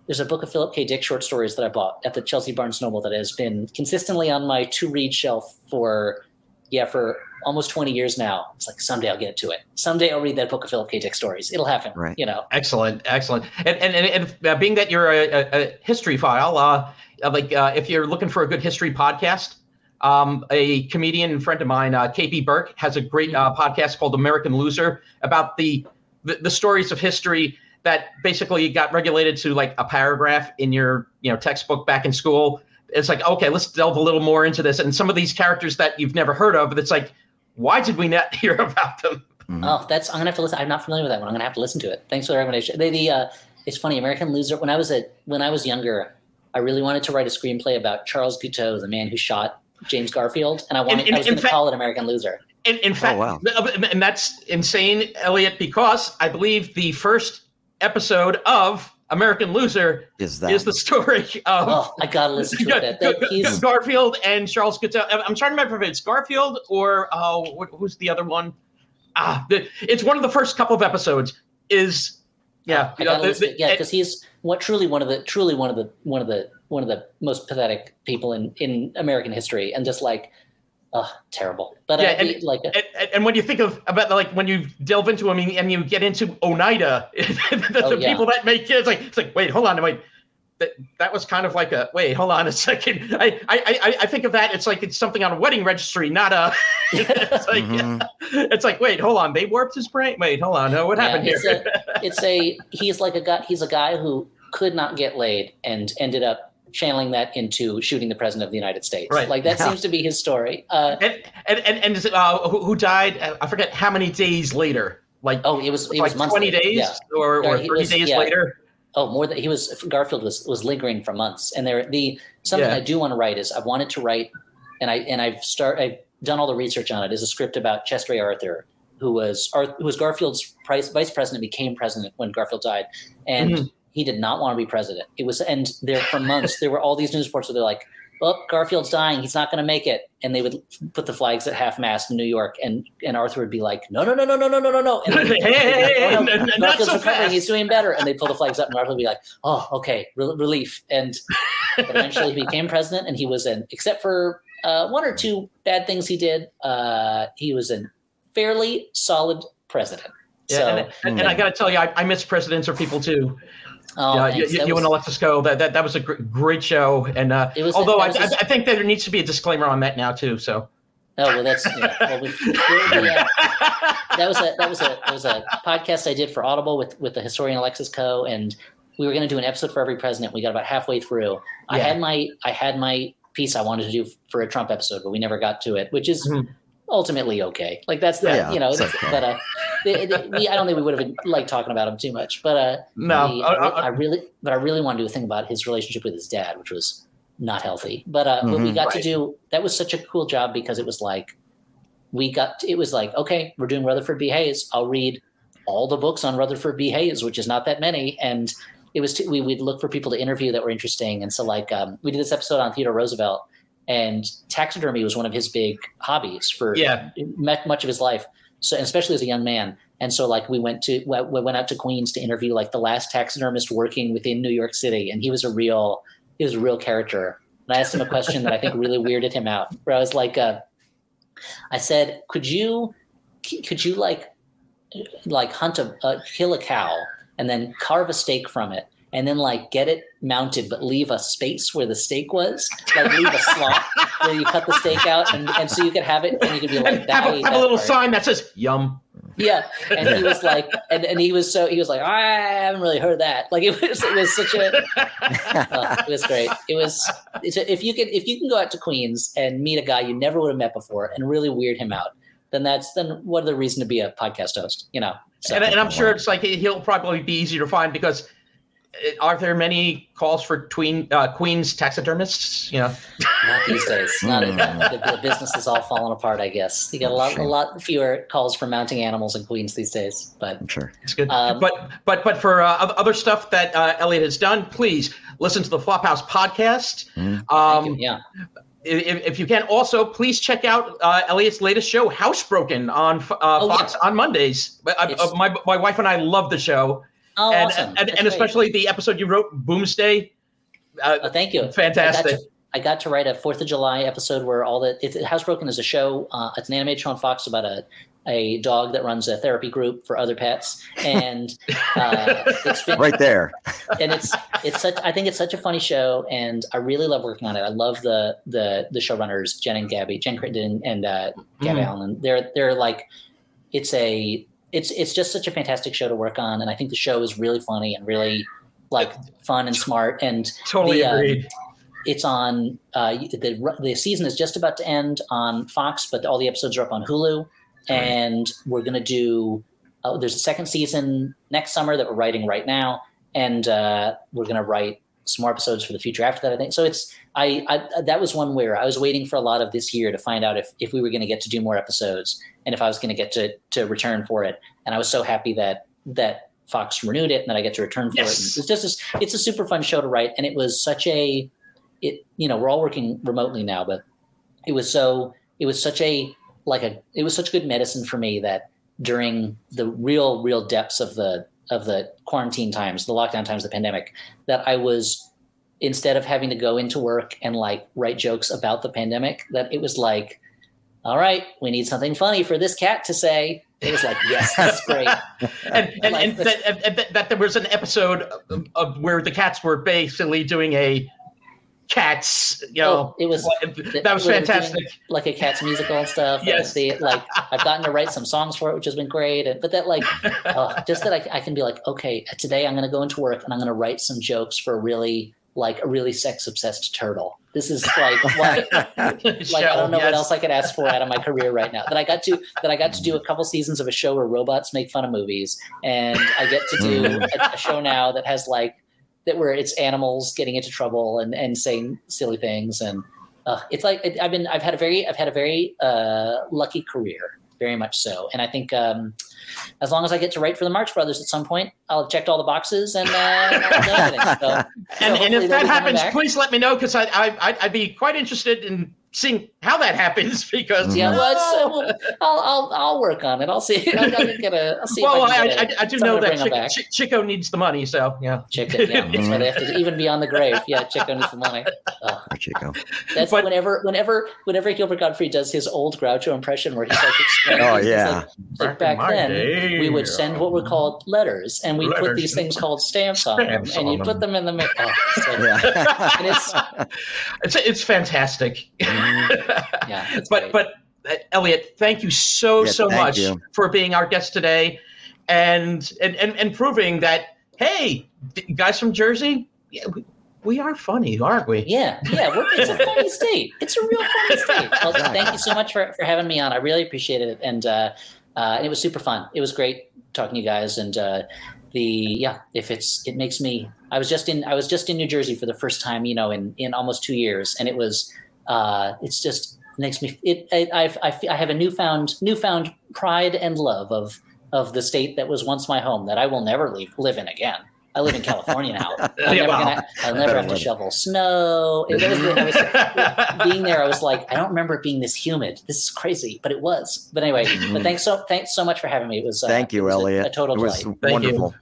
there's a book of Philip K. Dick short stories that I bought at the Chelsea Barnes Noble that has been consistently on my to read shelf for yeah, for almost 20 years now. It's like someday I'll get to it. Someday I'll read that book of Philip K. Dick stories. It'll happen. Right. You know. Excellent, excellent. And and and, and uh, being that you're a, a, history file, uh, uh, like uh, if you're looking for a good history podcast, um, a comedian friend of mine, uh, KP Burke, has a great uh, podcast called American Loser about the, the the stories of history that basically got regulated to like a paragraph in your you know textbook back in school it's like okay let's delve a little more into this. And some of these characters that you've never heard of it's like why did we not hear about them? Mm-hmm. oh that's i'm gonna have to listen i'm not familiar with that one. I'm gonna have to listen to it. Thanks for the recommendation. They, the uh, it's funny american loser when i was a when i was younger i really wanted to write a screenplay about charles guiteau the man who shot james garfield and i wanted in, in, i was going to call it american loser. In, in fact oh, wow. and that's insane elliott because i believe the first episode of American Loser is that is the story of oh, I gotta listen to it. That, that Garfield and Charles Guiteau. I'm trying to remember if it's Garfield or oh, who's the other one? Ah, the, it's one of the first couple of episodes. Is yeah, you know, the, the, yeah, because he's what truly one of the truly one of the one of the one of the most pathetic people in in American history, and just like Oh, terrible. But yeah, and, like, and, and, when you think of about like when you delve into them and you get into Oneida, the, oh, the yeah. people that make kids, like it's like wait, hold on, wait, that that was kind of like a wait, hold on a second. I I I, I think of that. It's like it's something on a wedding registry, not a. it's like mm-hmm. it's like wait, hold on, they warped his brain. Wait, hold on, no, what yeah, happened it's here? a, it's a he's like a guy. He's a guy who could not get laid and ended up channeling that into shooting the president of the United States. Right. Like that yeah. seems to be his story. Uh, and and and, and uh, who, who, died? I forget how many days later. Like oh, it was it like was twenty days yeah. or, or thirty was, days yeah. later. Oh, more than he was. Garfield was was lingering for months, and there the something I do want to write is I wanted to write, and I and I've start I've done all the research on it. Is a script about Chester A. Arthur, who was who was Garfield's vice president, became president when Garfield died, and. Mm-hmm he did not want to be president. It was, and there for months there were all these news reports where they're like, "Well, Garfield's dying. He's not going to make it," and they would put the flags at half mast in New York, and and Arthur would be like, "No, no, no, no, no, no, no, no, no." And hey, hey, hey, oh, no, Garfield's so recovering. He's doing better, and they pull the flags up, and Arthur would be like, "Oh, okay, re- relief." And eventually, he became president, and he was in, except for uh, one or two bad things he did, uh, he was a fairly solid president. Yeah, so, and, and, and I got to tell you, I, I miss presidents or people too. Oh, yeah, you, you was, and Alexis Coe. That, that that was a gr- great show. And uh, was, although I, I, think that there needs to be a disclaimer on that now too. So. Oh well, that's yeah. Well, we, we, uh, that was a that was a that was a podcast I did for Audible with with the historian Alexis Coe, and we were going to do an episode for every president. We got about halfway through. Yeah. I had my I had my piece I wanted to do for a Trump episode, but we never got to it, which is mm-hmm. Ultimately okay. Like that's the yeah, you know, but uh, they, they, we, I don't think we would have liked talking about him too much. But uh, no, we, I, I, really, but I really wanted to think about his relationship with his dad, which was not healthy. But uh, mm-hmm, but we got right. to do that was such a cool job because it was like we got it was like okay, we're doing Rutherford B Hayes. I'll read all the books on Rutherford B Hayes, which is not that many, and it was we would look for people to interview that were interesting. And so like um, we did this episode on Theodore Roosevelt, and taxidermy was one of his big hobbies for yeah much of his life. So especially as a young man. And so like we went to we went out to Queens to interview like the last taxidermist working within New York City, and he was a real he was a real character. And I asked him a question that I think really weirded him out, where I was like, uh, I said, could you could you like like hunt a uh, kill a cow and then carve a steak from it and then like get it mounted but leave a space where the steak was. Like leave a slot where you cut the steak out and, and so you could have it and you could be like have, a, have a little part. sign that says yum. Yeah and he was like and, and he was so he was like i haven't really heard that. Like it was it was such a uh, it was great. It was a, if you can if you can go out to queens and meet a guy you never would have met before and really weird him out then that's then what the reason to be a podcast host you know? So, and, and i'm sure it's like he'll probably be easy to find because are there many calls for tween, uh, Queens taxidermists? You know, not these days. Not hmm. the, the, business is all falling apart. I guess you get a lot, sure. a lot fewer calls for mounting animals in Queens these days. But I'm sure it's good. Um, but but but for uh, other stuff that uh, Elliott has done, please listen to the Flophouse podcast. Mm. Um, yeah. If, if, you can, also please check out uh, Elliott's latest show, Housebroken, on uh, oh, Fox yeah. on Mondays. I, uh, my my wife and I love the show. Oh, and, awesome. and, and especially the episode you wrote, Boomsday. Uh, oh, thank you. Fantastic. I got, to, I got, to, write a Fourth of July episode where all the it, Housebroken is a show. Uh, it's an animated show on Fox about a a dog that runs a therapy group for other pets, and uh, it's been, right there. and it's it's such. I think it's such a funny show, and I really love working on it. I love the the the showrunners Jen and Gabby, Jen Crittenden and uh, Gabby mm. Allan. They're they're like, it's a it's it's just such a fantastic show to work on, and I think the show is really funny and really like fun and smart. And totally the, uh, agreed. Uh, it's on uh, the the season is just about to end on Fox, but all the episodes are up on Hulu, and we're gonna do. Uh, there's a second season next summer that we're writing right now, and uh, we're gonna write some more episodes for the future after that. I think so. It's I, I that was one where I was waiting for a lot of this year to find out if if we were going to get to do more episodes and if I was going to get to to return for it. And I was so happy that that Fox renewed it and that I get to return for yes. it. And it's just this, it's a super fun show to write, and it was such a it you know we're all working remotely now, but it was so it was such a like a it was such good medicine for me that during the real real depths of the of the quarantine times, the lockdown times, the pandemic, that I was instead of having to go into work and like write jokes about the pandemic, that it was like, all right, we need something funny for this cat to say. It was like, yes, that's great. and and, and that, that, that, there was an episode of, of where the cats were basically doing a cats you know oh, it was that was fantastic like a cats musical and stuff yes. The, like i've gotten to write some songs for it which has been great and, but that like uh, just that I, I, can be like okay today i'm going to go into work and i'm going to write some jokes for a really like a really sex obsessed turtle this is like what like i don't know yes. what else i could ask for out of my career right now that i got to that i got to do a couple seasons of a show where robots make fun of movies and i get to do a, a show now that has like that where it's animals getting into trouble and, and saying silly things. And uh, it's like it, I've been I've had a very I've had a very uh, lucky career, very much so. And I think um, as long as I get to write for the Marx Brothers at some point, I'll have checked all the boxes and uh, so, and, so and if that happens, please let me know because I, I I'd be quite interested in seeing how that happens because yeah, well, uh, well, I'll, I'll I'll work on it. I'll see. I'll, get a. I'll see. Well, I, I, I, I, do know that Chico, Ch- Chico needs the money, so yeah. Chico, yeah. That's why they have to even beyond the grave. Yeah, Chico needs the money. Oh. Chico. That's but, whenever, whenever, whenever Gilbert Gottfried does his old Groucho impression, where he's like, "Oh yeah." Like, back, back then, day, we would send what were called letters, and we put these things called stamps on stamps them, and you put them in the. Oh, so, yeah. it's, it's it's fantastic. Yeah, but great. but uh, Elliott, thank you so so much you. for being our guest today, and and and, and proving that hey, guys from Jersey, yeah, we, we are funny, aren't we? Yeah, yeah. it's a funny state. It's a real funny state. Well, thank you so much for, for having me on. I really appreciated it, and uh, uh, it was super fun. It was great talking to you guys, and uh, the yeah. If it's it makes me. I was just in I was just in New Jersey for the first time, you know, in in almost two years, and it was. Uh, it's just makes me it I, I've, I, I have a newfound newfound pride and love of of the state that was once my home that I will never leave live in again. I live in California now. I'm never, gonna, I'll never have to shovel snow. Was, was, being there, I was like, I don't remember it being this humid. This is crazy, but it was. But anyway, mm-hmm. but thanks so thanks so much for having me. It was uh, thank you, was Elliott. A, a total it was delight. wonderful.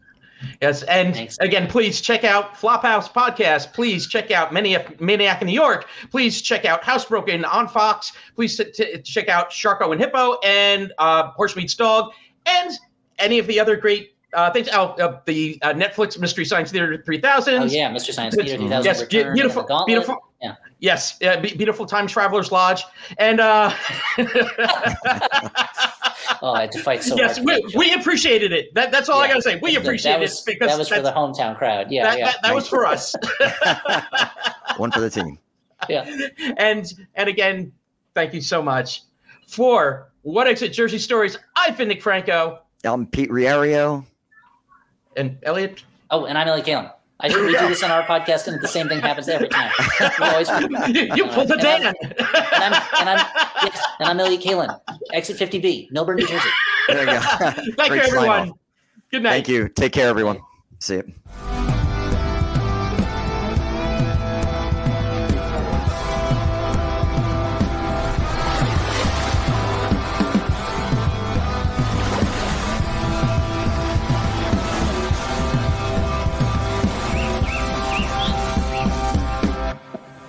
Yes, and Thanks. again, please check out Flophouse Podcast. Please check out Maniac, Maniac in New York. Please check out Housebroken on Fox. Please t- t- check out Sharko and Hippo and uh, Horse Meets Dog and any of the other great uh, things. Oh, uh, the uh, Netflix Mystery Science Theater 3000. Oh yeah, Mystery Science Theater 3000. Yes, Return, beautiful, beautiful. Yeah. Yes, uh, beautiful time travelers lodge, and uh, oh, I had to fight so yes, hard. Yes, we, we, appreciated it. That, that's all yeah. I got to say. We appreciated it because that was for the hometown crowd. Yeah, that, yeah. that, that was for us. One for the team. Yeah, and and again, thank you so much for what exit Jersey stories. I've been Nick Franco. I'm Pete Riario. And Elliott. Oh, and I'm Elliott Kalan. I we do this on our podcast, and the same thing happens every time. Always, you, you uh, pulled the Dan. And, I'm, and I'm yes, and I'm Elliott Kalan, exit 50B, Millburn, New Jersey. There you go. Thank you, everyone. Good night. Thank you. Take care, everyone. See you.